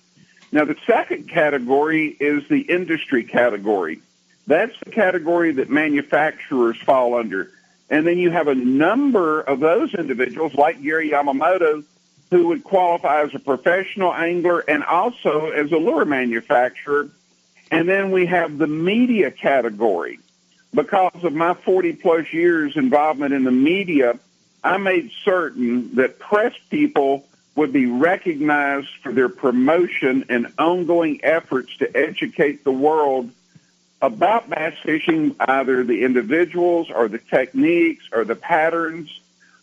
M: Now, the second category is the industry category. That's the category that manufacturers fall under. And then you have a number of those individuals, like Gary Yamamoto, who would qualify as a professional angler and also as a lure manufacturer and then we have the media category. Because of my 40 plus years involvement in the media, I made certain that press people would be recognized for their promotion and ongoing efforts to educate the world about bass fishing, either the individuals or the techniques or the patterns,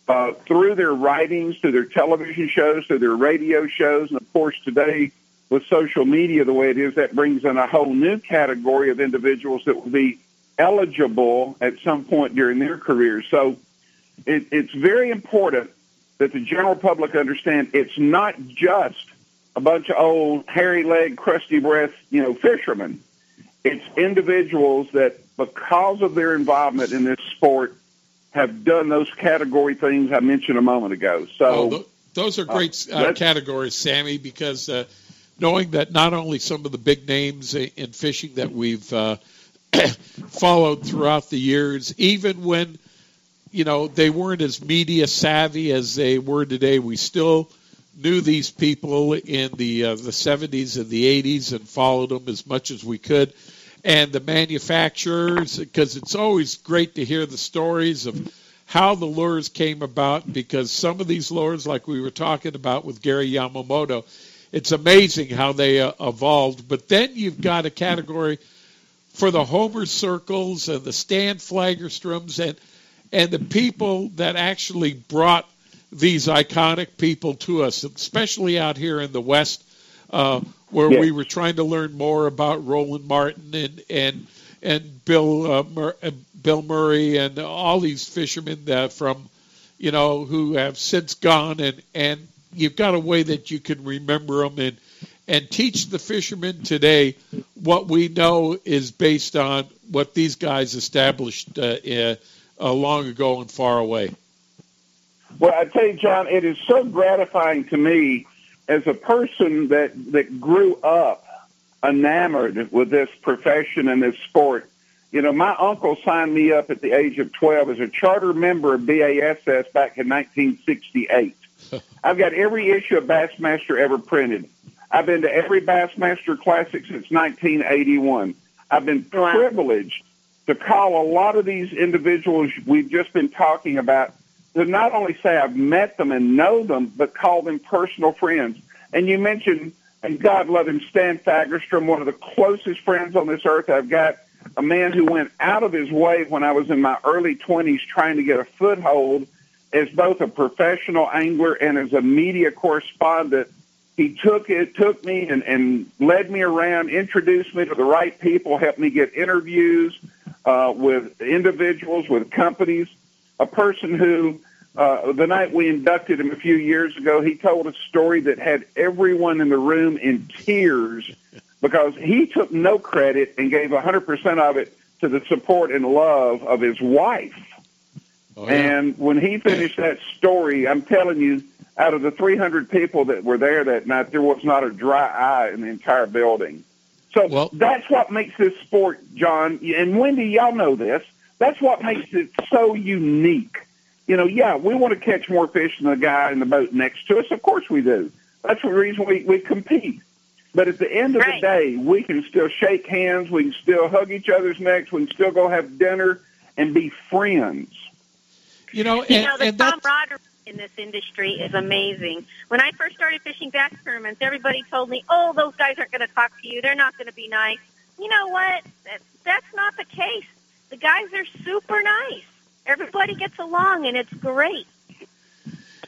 M: uh, through their writings, through their television shows, through their radio shows, and of course today with social media the way it is, that brings in a whole new category of individuals that will be eligible at some point during their careers. So it, it's very important that the general public understand it's not just a bunch of old hairy leg, crusty breath, you know, fishermen. It's individuals that, because of their involvement in this sport, have done those category things I mentioned a moment ago. So
B: well, those are great uh, uh, categories, Sammy, because uh, knowing that not only some of the big names in fishing that we've uh, followed throughout the years, even when you know they weren't as media savvy as they were today, we still knew these people in the uh, the 70s and the 80s and followed them as much as we could. And the manufacturers, because it's always great to hear the stories of how the lures came about, because some of these lures, like we were talking about with Gary Yamamoto, it's amazing how they uh, evolved. But then you've got a category for the Homer circles and the Stan Fagerstroms and and the people that actually brought these iconic people to us, especially out here in the West, uh, where yes. we were trying to learn more about Roland Martin and and and Bill uh, Mur- uh, Bill Murray and all these fishermen that from you know who have since gone and and you've got a way that you can remember them and and teach the fishermen today what we know is based on what these guys established uh, uh, uh, long ago and far away.
M: Well, I tell you, John, it is so gratifying to me as a person that that grew up enamored with this profession and this sport. You know, my uncle signed me up at the age of 12 as a charter member of BASS back in 1968. I've got every issue of Bassmaster ever printed. I've been to every Bassmaster Classic since 1981. I've been
C: Wow.
M: privileged to call a lot of these individuals we've just been talking about to not only say I've met them and know them, but call them personal friends. And you mentioned, and God love him, Stan Fagerstrom, one of the closest friends on this earth I've got, a man who went out of his way when I was in my early 20s trying to get a foothold as both a professional angler and as a media correspondent. He took it, took me and, and led me around, introduced me to the right people, helped me get interviews uh, with individuals, with companies. A person who, uh, the night we inducted him a few years ago, he told a story that had everyone in the room in tears because he took no credit and gave 100% of it to the support and love of his wife. And when he finished that story, I'm telling you, out of the 300 people that were there that night, there was not a dry eye in the entire building. So that's what makes this sport, John, and Wendy, y'all know this. That's what makes it so unique. You know, yeah, we want to catch more fish than the guy in the boat next to us. Of course we do. That's the reason we, we compete. But at the end of the day, we can still shake hands. We can still hug each other's necks. We can still go have dinner and be friends.
B: You know,
C: you know, the camaraderie in this industry is amazing. When I first started fishing bass tournaments, everybody told me, "Oh, those guys aren't going to talk to you. They're not going to be nice." You know what? That, that's not the case. The guys are super nice. Everybody gets along, and it's great.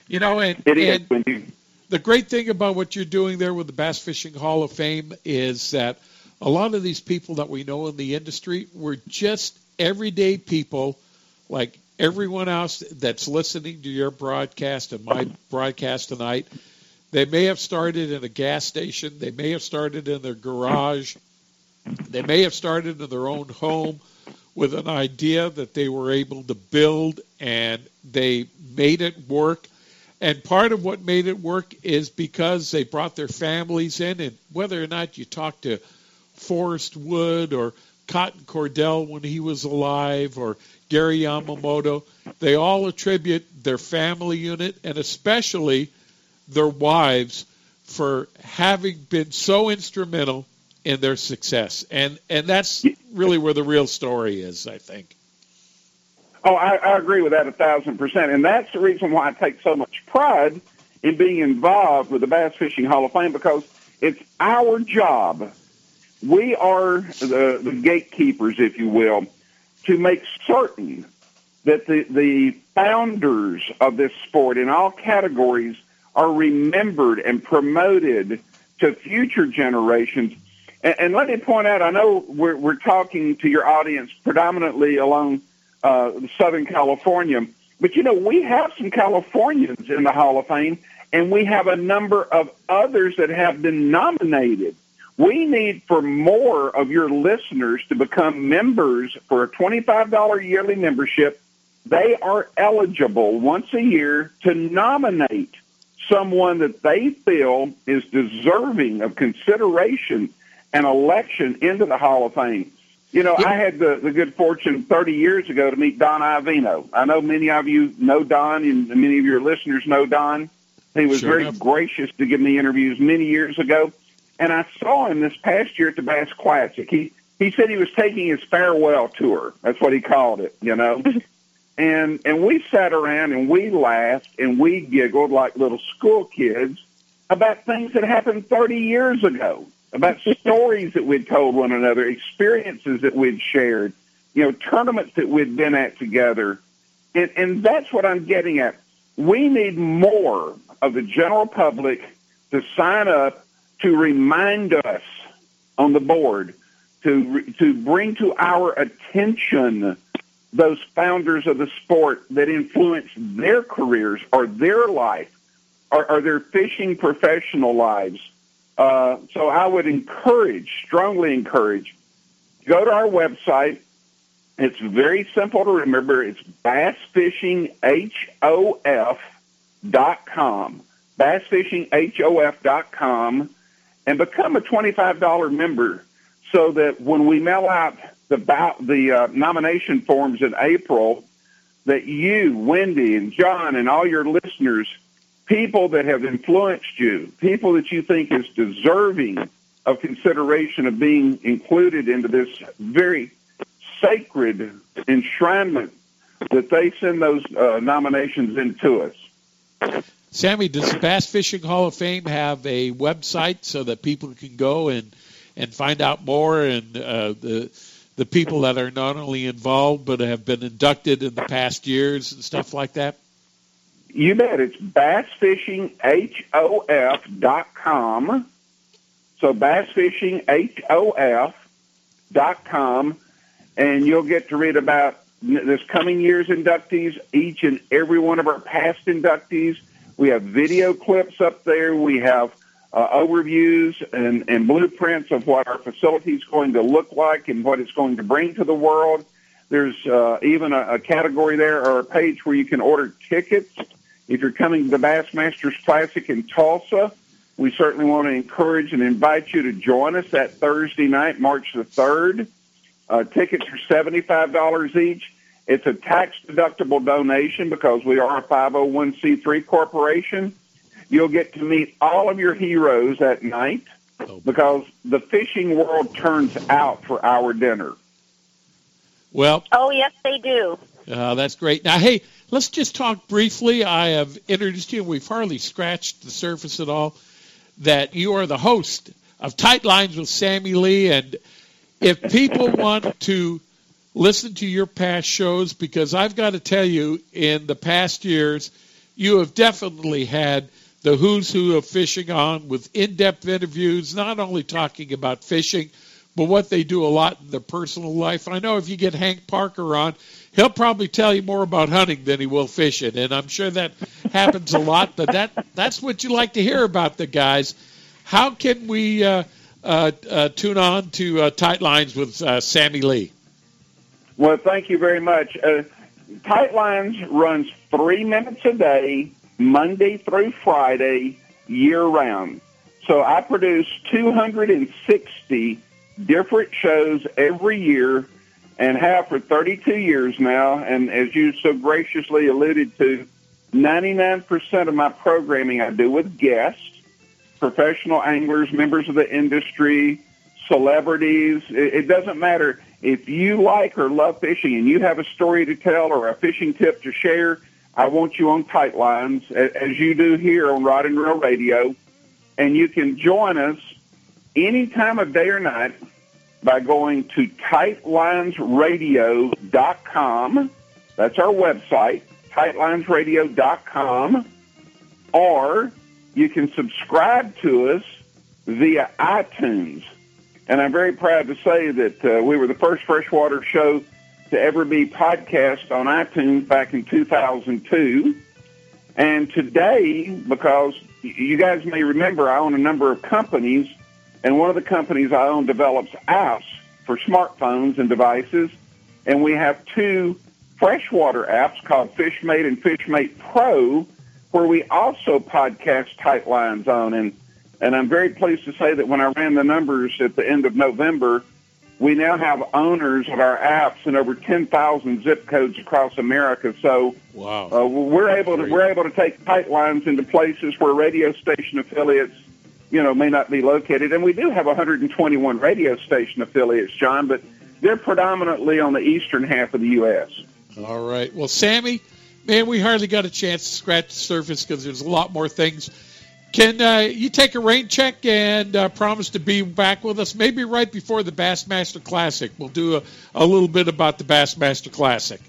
B: You know, and,
M: It is
B: and the great thing about what you're doing there with the Bass Fishing Hall of Fame is that a lot of these people that we know in the industry were just everyday people like everyone else that's listening to your broadcast and my broadcast tonight. They may have started in a gas station, they may have started in their garage, they may have started in their own home with an idea that they were able to build and they made it work. And part of what made it work is because they brought their families in, and whether or not you talk to Forrest Wood or Cotton Cordell when he was alive or Gary Yamamoto, they all attribute their family unit and especially their wives for having been so instrumental in their success. And and that's really where the real story is, I think.
M: Oh, I, I agree with that a thousand percent, and that's the reason why I take so much pride in being involved with the Bass Fishing Hall of Fame because it's our job. We are the, the gatekeepers, if you will, to make certain that the, the founders of this sport in all categories are remembered and promoted to future generations. And, and let me point out, I know we're, we're talking to your audience predominantly along uh, Southern California, but you know, we have some Californians in the Hall of Fame, and we have a number of others that have been nominated. We need for more of your listeners to become members for a $25 yearly membership. They are eligible once a year to nominate someone that they feel is deserving of consideration and election into the Hall of Fame. You know, I had the, the good fortune 30 years ago to meet Don Iovino. I know many of you know Don, and many of your listeners know Don. He was
B: Sure
M: very
B: enough.
M: gracious to give me interviews many years ago. And I saw him this past year at the Bass Classic. He he said he was taking his farewell tour. That's what he called it, you know. and and we sat around and we laughed and we giggled like little school kids about things that happened 30 years ago, about stories that we'd told one another, experiences that we'd shared, you know, tournaments that we'd been at together. And, and that's what I'm getting at. We need more of the general public to sign up to remind us on the board to to bring to our attention those founders of the sport that influenced their careers or their life or, or their fishing professional lives. Uh, so I would encourage, strongly encourage, go to our website. It's very simple to remember. It's bassfishinghof.com. Bassfishinghof.com and become a $25 member so that when we mail out the, the uh, nomination forms in April, that you, Wendy, and John, and all your listeners, people that have influenced you, people that you think is deserving of consideration of being included into this very sacred enshrinement, that they send those uh, nominations into us.
B: Sammy, does the Bass Fishing Hall of Fame have a website so that people can go and and find out more and uh, the the people that are not only involved but have been inducted in the past years and stuff like that?
M: You bet. It's bassfishinghof.com. So bassfishinghof.com, and you'll get to read about this coming year's inductees, each and every one of our past inductees. We have video clips up there. We have uh, overviews and, and blueprints of what our facility is going to look like and what it's going to bring to the world. There's uh, even a, a category there or a page where you can order tickets. If you're coming to the Bassmasters Classic in Tulsa, we certainly want to encourage and invite you to join us that Thursday night, March the 3rd. Uh, tickets are $75 each. It's a tax deductible donation because we are a 501c3 corporation. You'll get to meet all of your heroes at night because the fishing world turns out for our dinner.
B: Well,
C: oh yes, they do.
B: Uh, that's great. Now, hey, let's just talk briefly. I have introduced you. We've hardly scratched the surface at all. That you are the host of Tight Lines with Sammy Lee, and if people want to listen to your past shows, because I've got to tell you, in the past years, you have definitely had the who's who of fishing on with in-depth interviews, not only talking about fishing, but what they do a lot in their personal life. I know if you get Hank Parker on, he'll probably tell you more about hunting than he will fishing, and I'm sure that happens a lot. But that that's what you like to hear about the guys. How can we uh, uh, uh, tune on to uh, Tight Lines with uh, Sammy Lee?
M: Well, thank you very much. Uh, Tight Lines runs three minutes a day Monday through Friday, year round. So I produce 260 different shows every year and have for 32 years now. And as you so graciously alluded to, 99% of my programming I do with guests, professional anglers, members of the industry, celebrities. It, it doesn't matter. If you like or love fishing and you have a story to tell or a fishing tip to share, I want you on tight lines, as you do here on Rod and Reel Radio. And you can join us any time of day or night by going to tightlinesradio.com. That's our website, tightlinesradio.com. Or you can subscribe to us via iTunes. And I'm very proud to say that uh, we were the first freshwater show to ever be podcast on iTunes back in 2002. And today, because you guys may remember, I own a number of companies, and one of the companies I own develops apps for smartphones and devices. And we have two freshwater apps called FishMate and FishMate Pro, where we also podcast tight lines on. And, and I'm very pleased to say that when I ran the numbers at the end of November, we now have owners of our apps in over 10,000 zip codes across America. So
B: wow.
M: uh, we're able to we're able to take Tight Lines into places where radio station affiliates, you know, may not be located. And we do have 121 radio station affiliates, John, but they're predominantly on the eastern half of the U.S.
B: All right. Well, Sammy, man, we hardly got a chance to scratch the surface because there's a lot more things can uh, you take a rain check and uh, promise to be back with us maybe right before the Bassmaster Classic? We'll do a, a little bit about the Bassmaster Classic.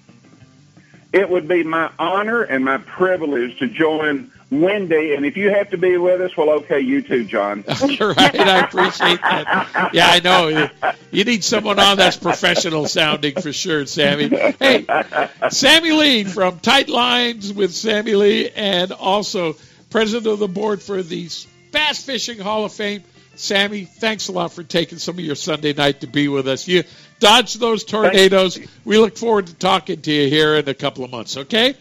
M: It would be my honor and my privilege to join Wendy, and if you have to be with us, well, okay, you too, John.
B: All right, I appreciate that. Yeah, I know. You need someone on that's professional sounding for sure, Sammy. Hey, Sammy Lee from Tight Lines with Sammy Lee, and also president of the board for the Bass Fishing Hall of Fame. Sammy, thanks a lot for taking some of your Sunday night to be with us. You dodge those tornadoes. We look forward to talking to you here in a couple of months, okay?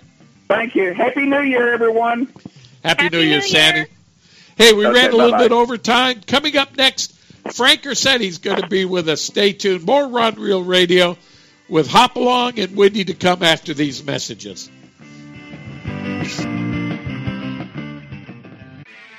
P: Thank you. Happy New Year, everyone.
B: Happy,
C: Happy
B: New Year,
C: New
B: Sammy. Hey, we
P: Okay,
B: ran a little
P: bye-bye.
B: bit over time. Coming up next, Frank Ursetti's going to be with us. Stay tuned. More Rod Reel Radio with Hopalong and Wendy to come after these messages.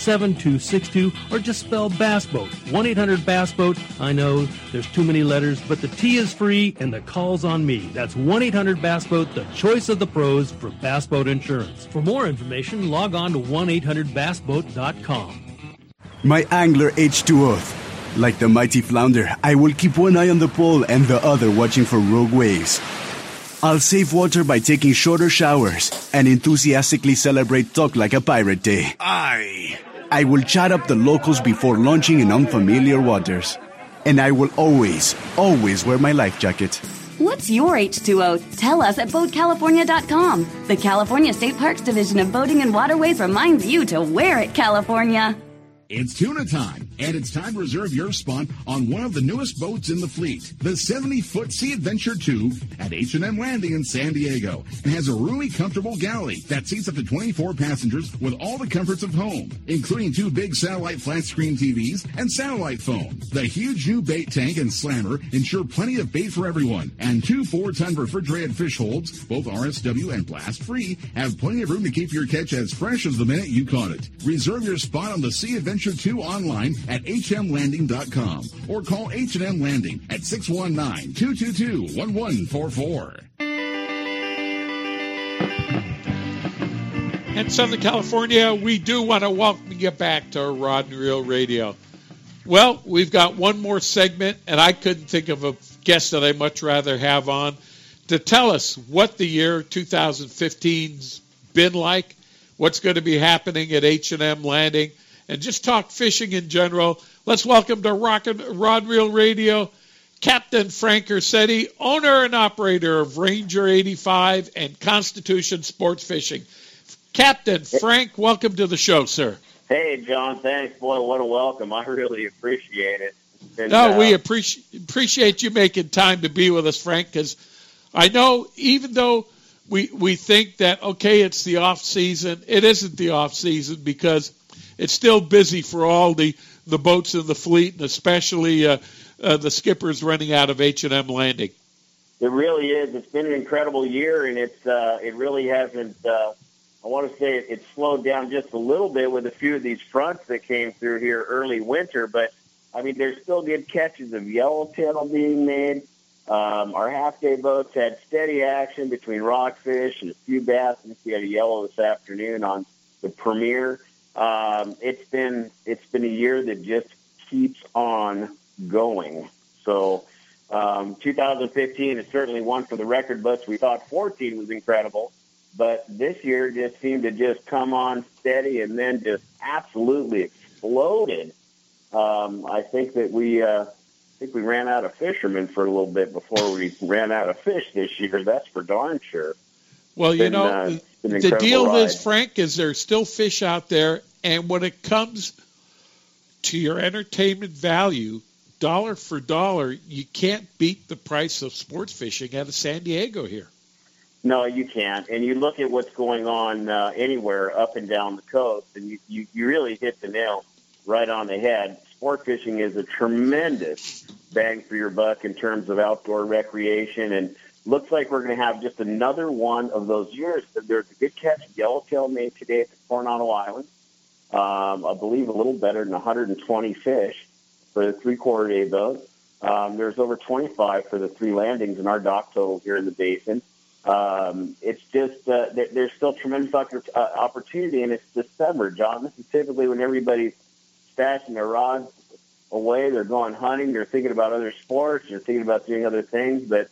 Q: 7262 or just spell Bass Boat. 1 800 Bass Boat. I know there's too many letters, but the T is free and the call's on me. That's 1 800 Bass Boat, the choice of the pros for Bass Boat Insurance. For more information, log on to 1 800 BassBoat.com.
R: My angler H2O. Like the mighty flounder, I will keep one eye on the pole and the other watching for rogue waves. I'll save water by taking shorter showers and enthusiastically celebrate Talk Like a Pirate Day. I. I will chat up the locals before launching in unfamiliar waters. And I will always, always wear my life jacket.
S: What's your H2O? Tell us at BoatCalifornia.com. The California State Parks Division of Boating and Waterways reminds you to wear it, California.
T: It's tuna time, and it's time to reserve your spot on one of the newest boats in the fleet, the 70-foot Sea Adventure 2 at H&M Landing in San Diego, and has a roomy, comfortable galley that seats up to 24 passengers with all the comforts of home, including two big satellite flat-screen TVs and satellite phone. The huge new bait tank and slammer ensure plenty of bait for everyone, and two four-ton refrigerated fish holds, both RSW and blast-free, have plenty of room to keep your catch as fresh as the minute you caught it. Reserve your spot on the Sea Adventure 2 online at hmlanding.com or call H&M Landing at 619-222-1144.
B: And Southern California, we do want to welcome you back to Rod and Reel Radio. Well, we've got one more segment, and I couldn't think of a guest that I'd much rather have on to tell us what the year 2015's been like, what's going to be happening at H&M Landing, and just talk fishing in general. Let's welcome to Rock and Rod Reel Radio Captain Frank Ursetti, owner and operator of Ranger 85 and Constitution Sports Fishing. Captain Frank, welcome to the show, sir.
U: Hey, John. Thanks, boy. What a welcome. I really appreciate it. And,
B: No,
U: uh,
B: we appreciate appreciate you making time to be with us, Frank, because I know even though we we think that okay, it's the off season, it isn't the off season because it's still busy for all the the boats in the fleet, and especially uh, uh, the skippers running out of H and M Landing.
U: It really is. It's been an incredible year, and it's uh, it really hasn't. Uh, I want to say it, it slowed down just a little bit with a few of these fronts that came through here early winter, but I mean, there's still good catches of yellowtail being made. Um, our half day boats had steady action between rockfish and a few bass. Think we had a yellow this afternoon on the Premier. Um, it's been it's been a year that just keeps on going. So um, 2015 is certainly one for the record books. We thought 14 was incredible, but this year just seemed to just come on steady and then just absolutely exploded. Um, I think that we uh, I think we ran out of fishermen for a little bit before we ran out of fish this year. That's for darn sure.
B: Well, you know,
U: uh,
B: the deal
U: ride.
B: is, Frank, is there's still fish out there, And when it comes to your entertainment value, dollar for dollar, you can't beat the price of sports fishing out of San Diego here.
U: No, you can't. And you look at what's going on uh, anywhere up and down the coast, and you, you, you really hit the nail right on the head. Sport fishing is a tremendous bang for your buck in terms of outdoor recreation, and looks like we're going to have just another one of those years. There's a good catch yellowtail made today at the Coronado Island. Um, I believe a little better than 120 fish for the three-quarter day boat. Um, there's over 25 for the three landings in our dock total here in the basin. Um, it's just uh, there, there's still tremendous uh, opportunity, and it's December, John. This is typically when everybody's stashing their rods away. They're going hunting. They're thinking about other sports. They're thinking about doing other things, but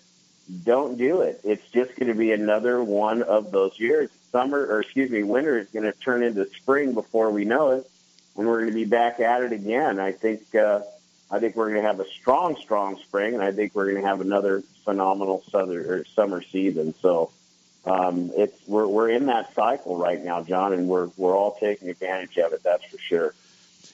U: don't do it. It's just going to be another one of those years. Summer, or excuse me, winter is going to turn into spring before we know it, and we're going to be back at it again. I think. Uh, I think we're going to have a strong, strong spring, and I think we're going to have another phenomenal southern summer season. So um, it's we're we're in that cycle right now, John, and we're we're all taking advantage of it. That's for sure.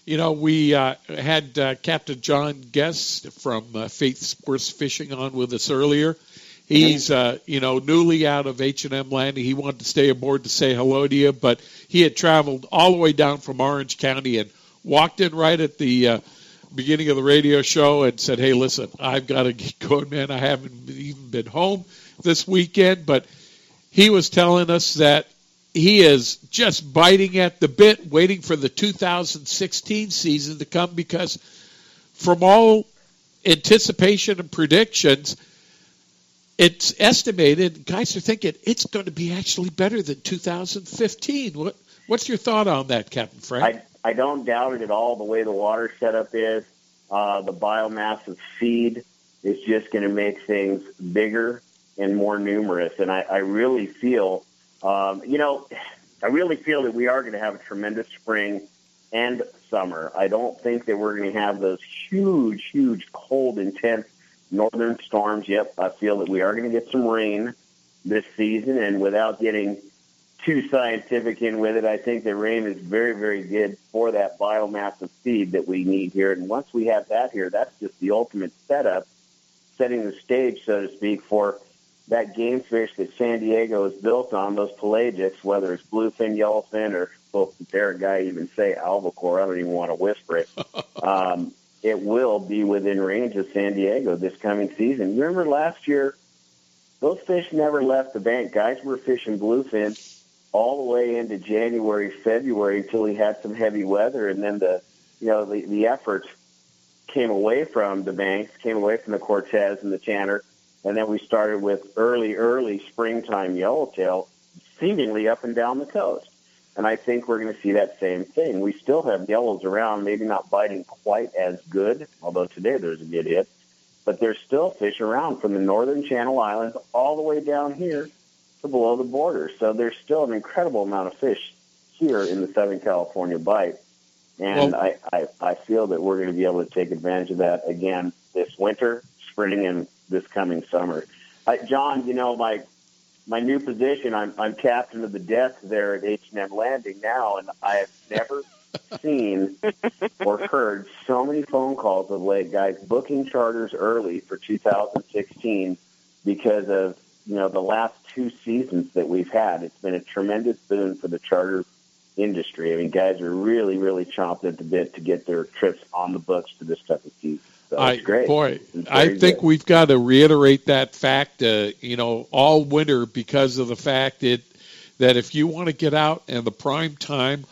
B: You know, we uh, had uh, Captain John Guest from uh, Faith Sports Fishing on with us earlier. He's, uh, you know, newly out of H and M Landing. He wanted to stay aboard to say hello to you, but he had traveled all the way down from Orange County and walked in right at the uh, beginning of the radio show and said, "Hey, listen, I've got to get going, man. I haven't even been home this weekend." But he was telling us that he is just biting at the bit, waiting for the 2016 season to come because, from all anticipation and predictions, it's estimated guys are thinking it's going to be actually better than 2015. What what's your thought on that, Captain Frank?
U: I- I don't doubt it at all. The way the water setup is, uh, the biomass of feed is just going to make things bigger and more numerous. And I, I really feel, um, you know, I really feel that we are going to have a tremendous spring and summer. I don't think that we're going to have those huge, huge, cold, intense northern storms. Yep, I feel that we are going to get some rain this season, and without getting too scientific in with it. I think that rain is very, very good for that biomass of seed that we need here. And once we have that here, that's just the ultimate setup, setting the stage, so to speak, for that game fish that San Diego is built on, those pelagics, whether it's bluefin, yellowfin, or well, dare a guy even say albacore. I don't even want to whisper it. um, it will be within range of San Diego this coming season. Remember last year, those fish never left the bank. Guys were fishing bluefin all the way into January, February until we had some heavy weather, and then the you know the the efforts came away from the banks, came away from the Cortes and the Tanner, and then we started with early, early springtime yellowtail, seemingly up and down the coast. And I think we're going to see that same thing. We still have yellows around, maybe not biting quite as good, although today there's a good hit, but there's still fish around from the northern Channel Islands all the way down here to below the border. So there's still an incredible amount of fish here in the Southern California Bight. And well, I, I, I feel that we're going to be able to take advantage of that again this winter, spring, and this coming summer. I, John, you know, my my new position, I'm, I'm captain of the desk there at H&M Landing now, and I have never seen or heard so many phone calls of late guys booking charters early for 2016 because of you know the last two seasons that we've had. It's been a tremendous boon for the charter industry. I mean, guys are really, really chomping at the bit to get their trips on the books for this type of season. So
B: I,
U: great.
B: Boy, I think
U: good.
B: we've got to reiterate that fact. Uh, you know, all winter because of the fact that that if you want to get out in the prime time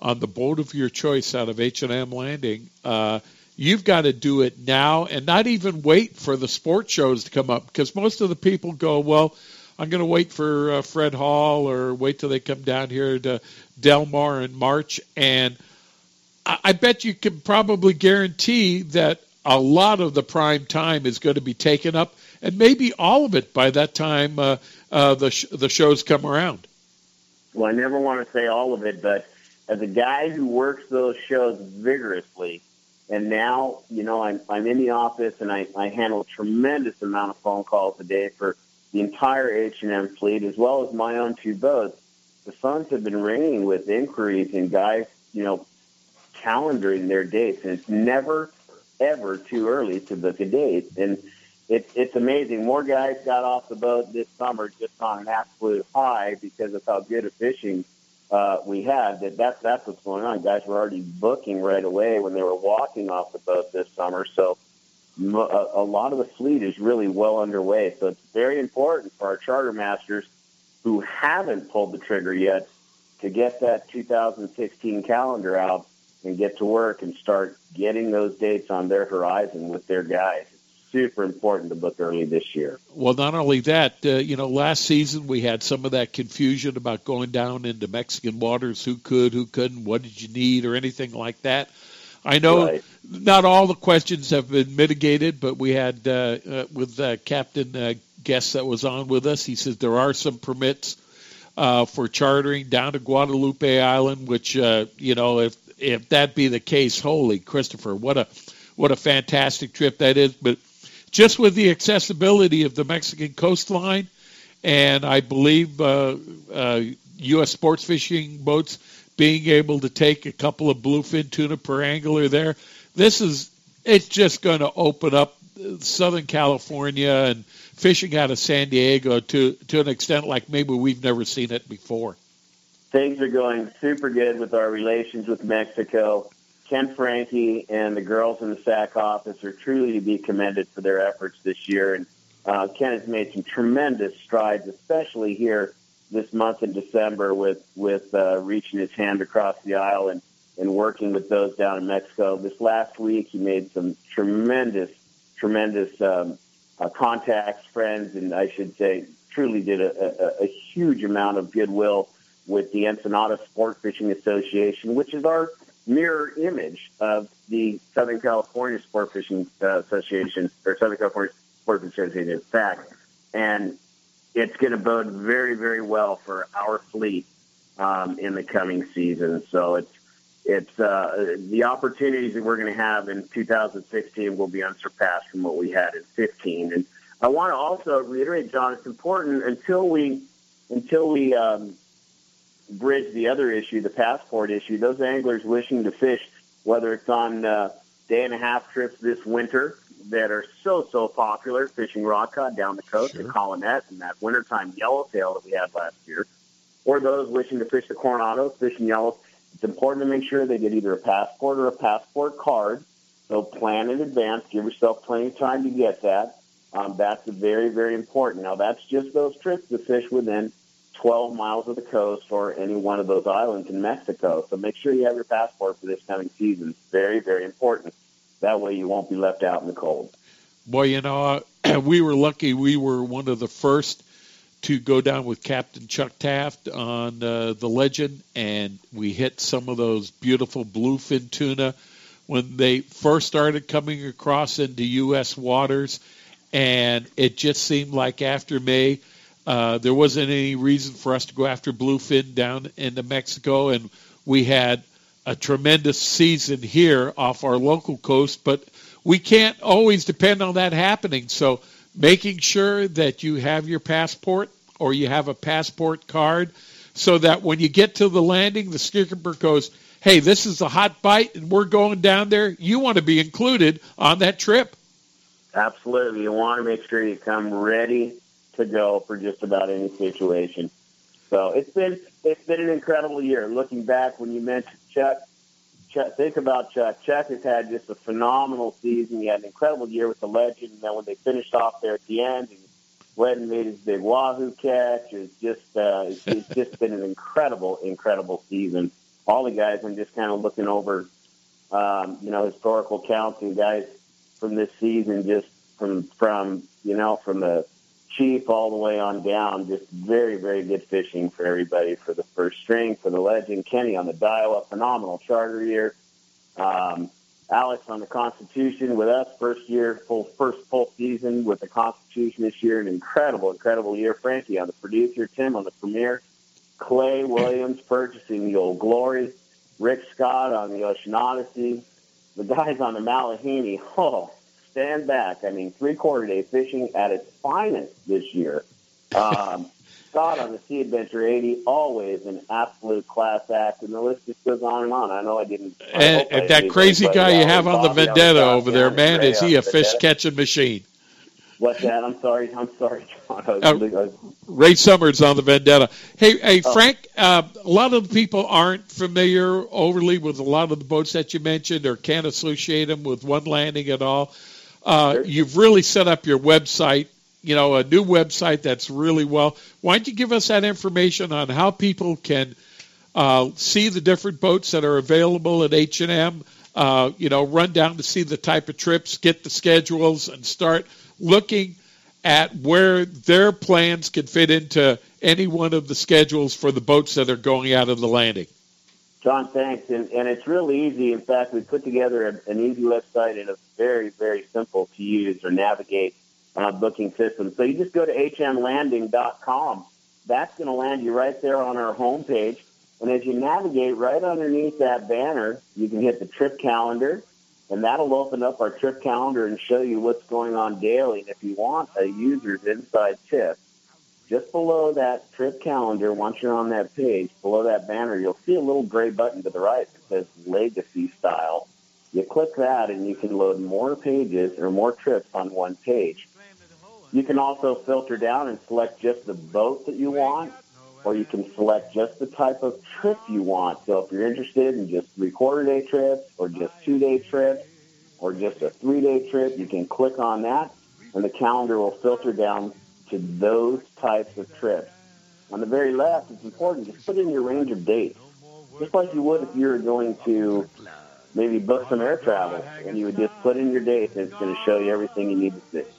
B: on the boat of your choice out of H and M Landing. Uh, you've got to do it now and not even wait for the sports shows to come up because most of the people go, well, I'm going to wait for uh, Fred Hall or wait till they come down here to Del Mar in March. And I, I bet you can probably guarantee that a lot of the prime time is going to be taken up, and maybe all of it by that time uh, uh, the sh- the shows come around.
U: Well, I never want to say all of it, but as a guy who works those shows vigorously, and now, you know, I'm, I'm in the office and I, I handle a tremendous amount of phone calls a day for the entire H&M fleet as well as my own two boats. The phones have been ringing with inquiries and guys you know, calendaring their dates, and it's never ever too early to book a date. And it's it's amazing. More guys got off the boat this summer just on an absolute high because of how good a fishing uh, we had. That that's that's what's going on. Guys were already booking right away when they were walking off the boat this summer. So a lot of the fleet is really well underway. So it's very important for our charter masters who haven't pulled the trigger yet to get that 2016 calendar out and get to work and start getting those dates on their horizon with their guys. It's super important to book early this year.
B: Well, not only that, uh, you know, last season we had some of that confusion about going down into Mexican waters, who could, who couldn't, what did you need, or anything like that. I know
U: Right.
B: not all the questions have been mitigated, but we had uh, uh, with uh, Captain uh, Guest that was on with us. He says there are some permits uh, for chartering down to Guadalupe Island, which uh, you know, if if that be the case, holy Christopher, what a what a fantastic trip that is. But just with the accessibility of the Mexican coastline, and I believe uh, uh, U.S. sports fishing boats being able to take a couple of bluefin tuna per angler there, this is it's just going to open up Southern California and fishing out of San Diego to to an extent like maybe we've never seen it before.
U: Things are going super good with our relations with Mexico. Ken Franke and the girls in the SAC office are truly to be commended for their efforts this year. And uh, Ken has made some tremendous strides, especially here this month in December with with uh, reaching his hand across the aisle and and working with those down in Mexico. This last week, he made some tremendous, tremendous um, uh, contacts, friends, and I should say, truly did a, a, a huge amount of goodwill with the Ensenada Sport Fishing Association, which is our mirror image of the Southern California Sport Fishing uh, Association, or Southern California Sport Fishing Association, in fact. And it's going to bode very, very well for our fleet um, in the coming season. So it's it's uh, the opportunities that we're going to have in 2016 will be unsurpassed from what we had in 15. And I want to also reiterate, John, it's important until we until we um, bridge the other issue, the passport issue. Those anglers wishing to fish, whether it's on uh, day and a half trips this winter that are so so popular, fishing rock cod down the coast, the Colonet, and that wintertime yellowtail that we had last year, or those wishing to fish the Coronados, fishing yellow. It's important to make sure they get either a passport or a passport card. So plan in advance. Give yourself plenty of time to get that. Um, that's very, very important. Now, that's just those trips to fish within 12 miles of the coast or any one of those islands in Mexico. So make sure you have your passport for this coming season. Very, very important. That way you won't be left out in the cold.
B: Boy, you know, uh, we were lucky. We were one of the first to go down with Captain Chuck Taft on uh, the Legend, and we hit some of those beautiful bluefin tuna when they first started coming across into U.S. waters. And it just seemed like after May, uh, there wasn't any reason for us to go after bluefin down into Mexico, and we had a tremendous season here off our local coast, but we can't always depend on that happening. So making sure that you have your passport or you have a passport card so that when you get to the landing, the skipper goes, hey, this is a hot bite and we're going down there. You want to be included on that trip.
U: Absolutely. You want to make sure you come ready to go for just about any situation. So it's been it's been an incredible year. Looking back, when you mentioned Chuck, Chuck, think about Chuck. Chuck has had just a phenomenal season. He had an incredible year with the Legend, and then when they finished off there at the end, and and made his big wahoo catch. It's just uh, it's, it's just been an incredible, incredible season. All the guys, I'm just kind of looking over, um, you know, historical counts and guys from this season, just from from you know from the chief all the way on down. Just very, very good fishing for everybody for the first string, for the legend. Kenny on the dial up, phenomenal charter year. Um, Alex on the Constitution with us, first year, full first full season with the Constitution this year, an incredible, incredible year. Frankie on the producer, Tim on the premiere, Clay Williams purchasing the Old Glory, Rick Scott on the Ocean Odyssey, the guys on the Malihini. Oh, stand back! I mean, three quarter day fishing at its finest this year. Um, Scott on the Sea Adventure 80, always an absolute class act, and the list just goes on and on. I know I didn't. I
B: And,
U: I
B: that
U: didn't,
B: crazy guy
U: uh,
B: you have on the Vendetta over there, man, is he a fish catching machine?
U: What's that? I'm sorry. I'm sorry, John. I was,
B: Uh,
U: was-
B: Ray Summers on the Vendetta. Hey, hey,
U: Oh.
B: Frank. Uh, a lot of the people aren't familiar overly with a lot of the boats that you mentioned, or can't associate them with one landing at all. Uh, You've really set up your website. You know, a new website that's really well. Why don't you give us that information on how people can uh, see the different boats that are available at H and M? Uh, you know, run down to see the type of trips, get the schedules, and start looking at where their plans can fit into any one of the schedules for the boats that are going out of the landing.
U: John, thanks. And, and it's really easy. In fact, we put together a, an easy website and a very, very simple to use or navigate uh, booking system. So you just go to hmlanding.com. That's going to land you right there on our homepage. And as you navigate right underneath that banner, you can hit the trip calendar, and that'll open up our trip calendar and show you what's going on daily. And if you want a user's inside tip, just below that trip calendar, once you're on that page, below that banner, you'll see a little gray button to the right that says Legacy Style. You click that and you can load more pages or more trips on one page. You can also filter down and select just the boat that you want, or you can select just the type of trip you want. So if you're interested in just three quarter day trips, or just two day trips, or just a three day trip, you can click on that, and the calendar will filter down to those types of trips. On the very left, it's important, just put in your range of dates. Just like you would if you were going to maybe book some air travel, and you would just put in your dates, and it's going to show you everything you need to see.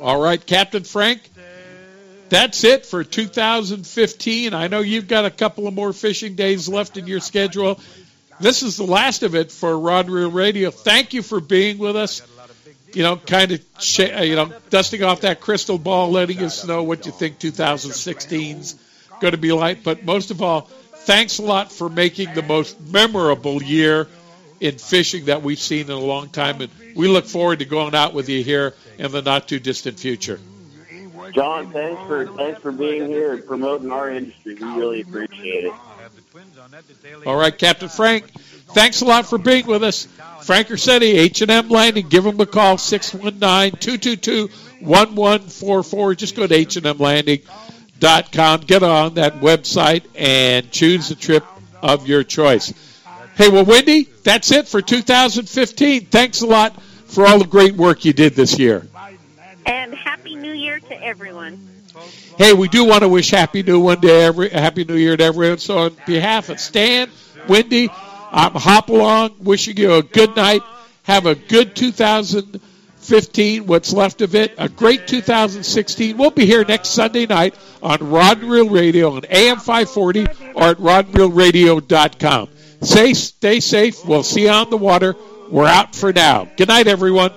B: All right, Captain Frank. That's it for 2015. I know you've got a couple of more fishing days left in your schedule. This is the last of it for Rod Reel Radio. Thank you for being with us. You know, kind of, sh- uh, you know, dusting off that crystal ball, letting us know what you think 2016's going to be like. But most of all, thanks a lot for making the most memorable year in fishing that we've seen in a long time. And we look forward to going out with you here in the not too distant future.
U: John, thanks for thanks for being here and promoting our industry. We really appreciate it.
B: All right, Captain Frank. Thanks a lot for being with us. Frank Ursetti, H&M Landing. Give him a call, 619-222-1144. Just go to hmlanding.com. Get on that website and choose the trip of your choice. Hey, well, Wendy, that's it for 2015. Thanks a lot for all the great work you did this year.
C: And Happy New Year to everyone.
B: Hey, we do want to wish Happy New One to every Happy New Year to everyone. So, on behalf of Stan, Wendy, Uh, I'm Hopalong, wishing you a good night. Have a good 2015, what's left of it. A great 2016. We'll be here next Sunday night on Rod and Reel Radio on AM 540 or at rodandreelradio.com. Say, stay safe. We'll see you on the water. We're out for now. Good night, everyone.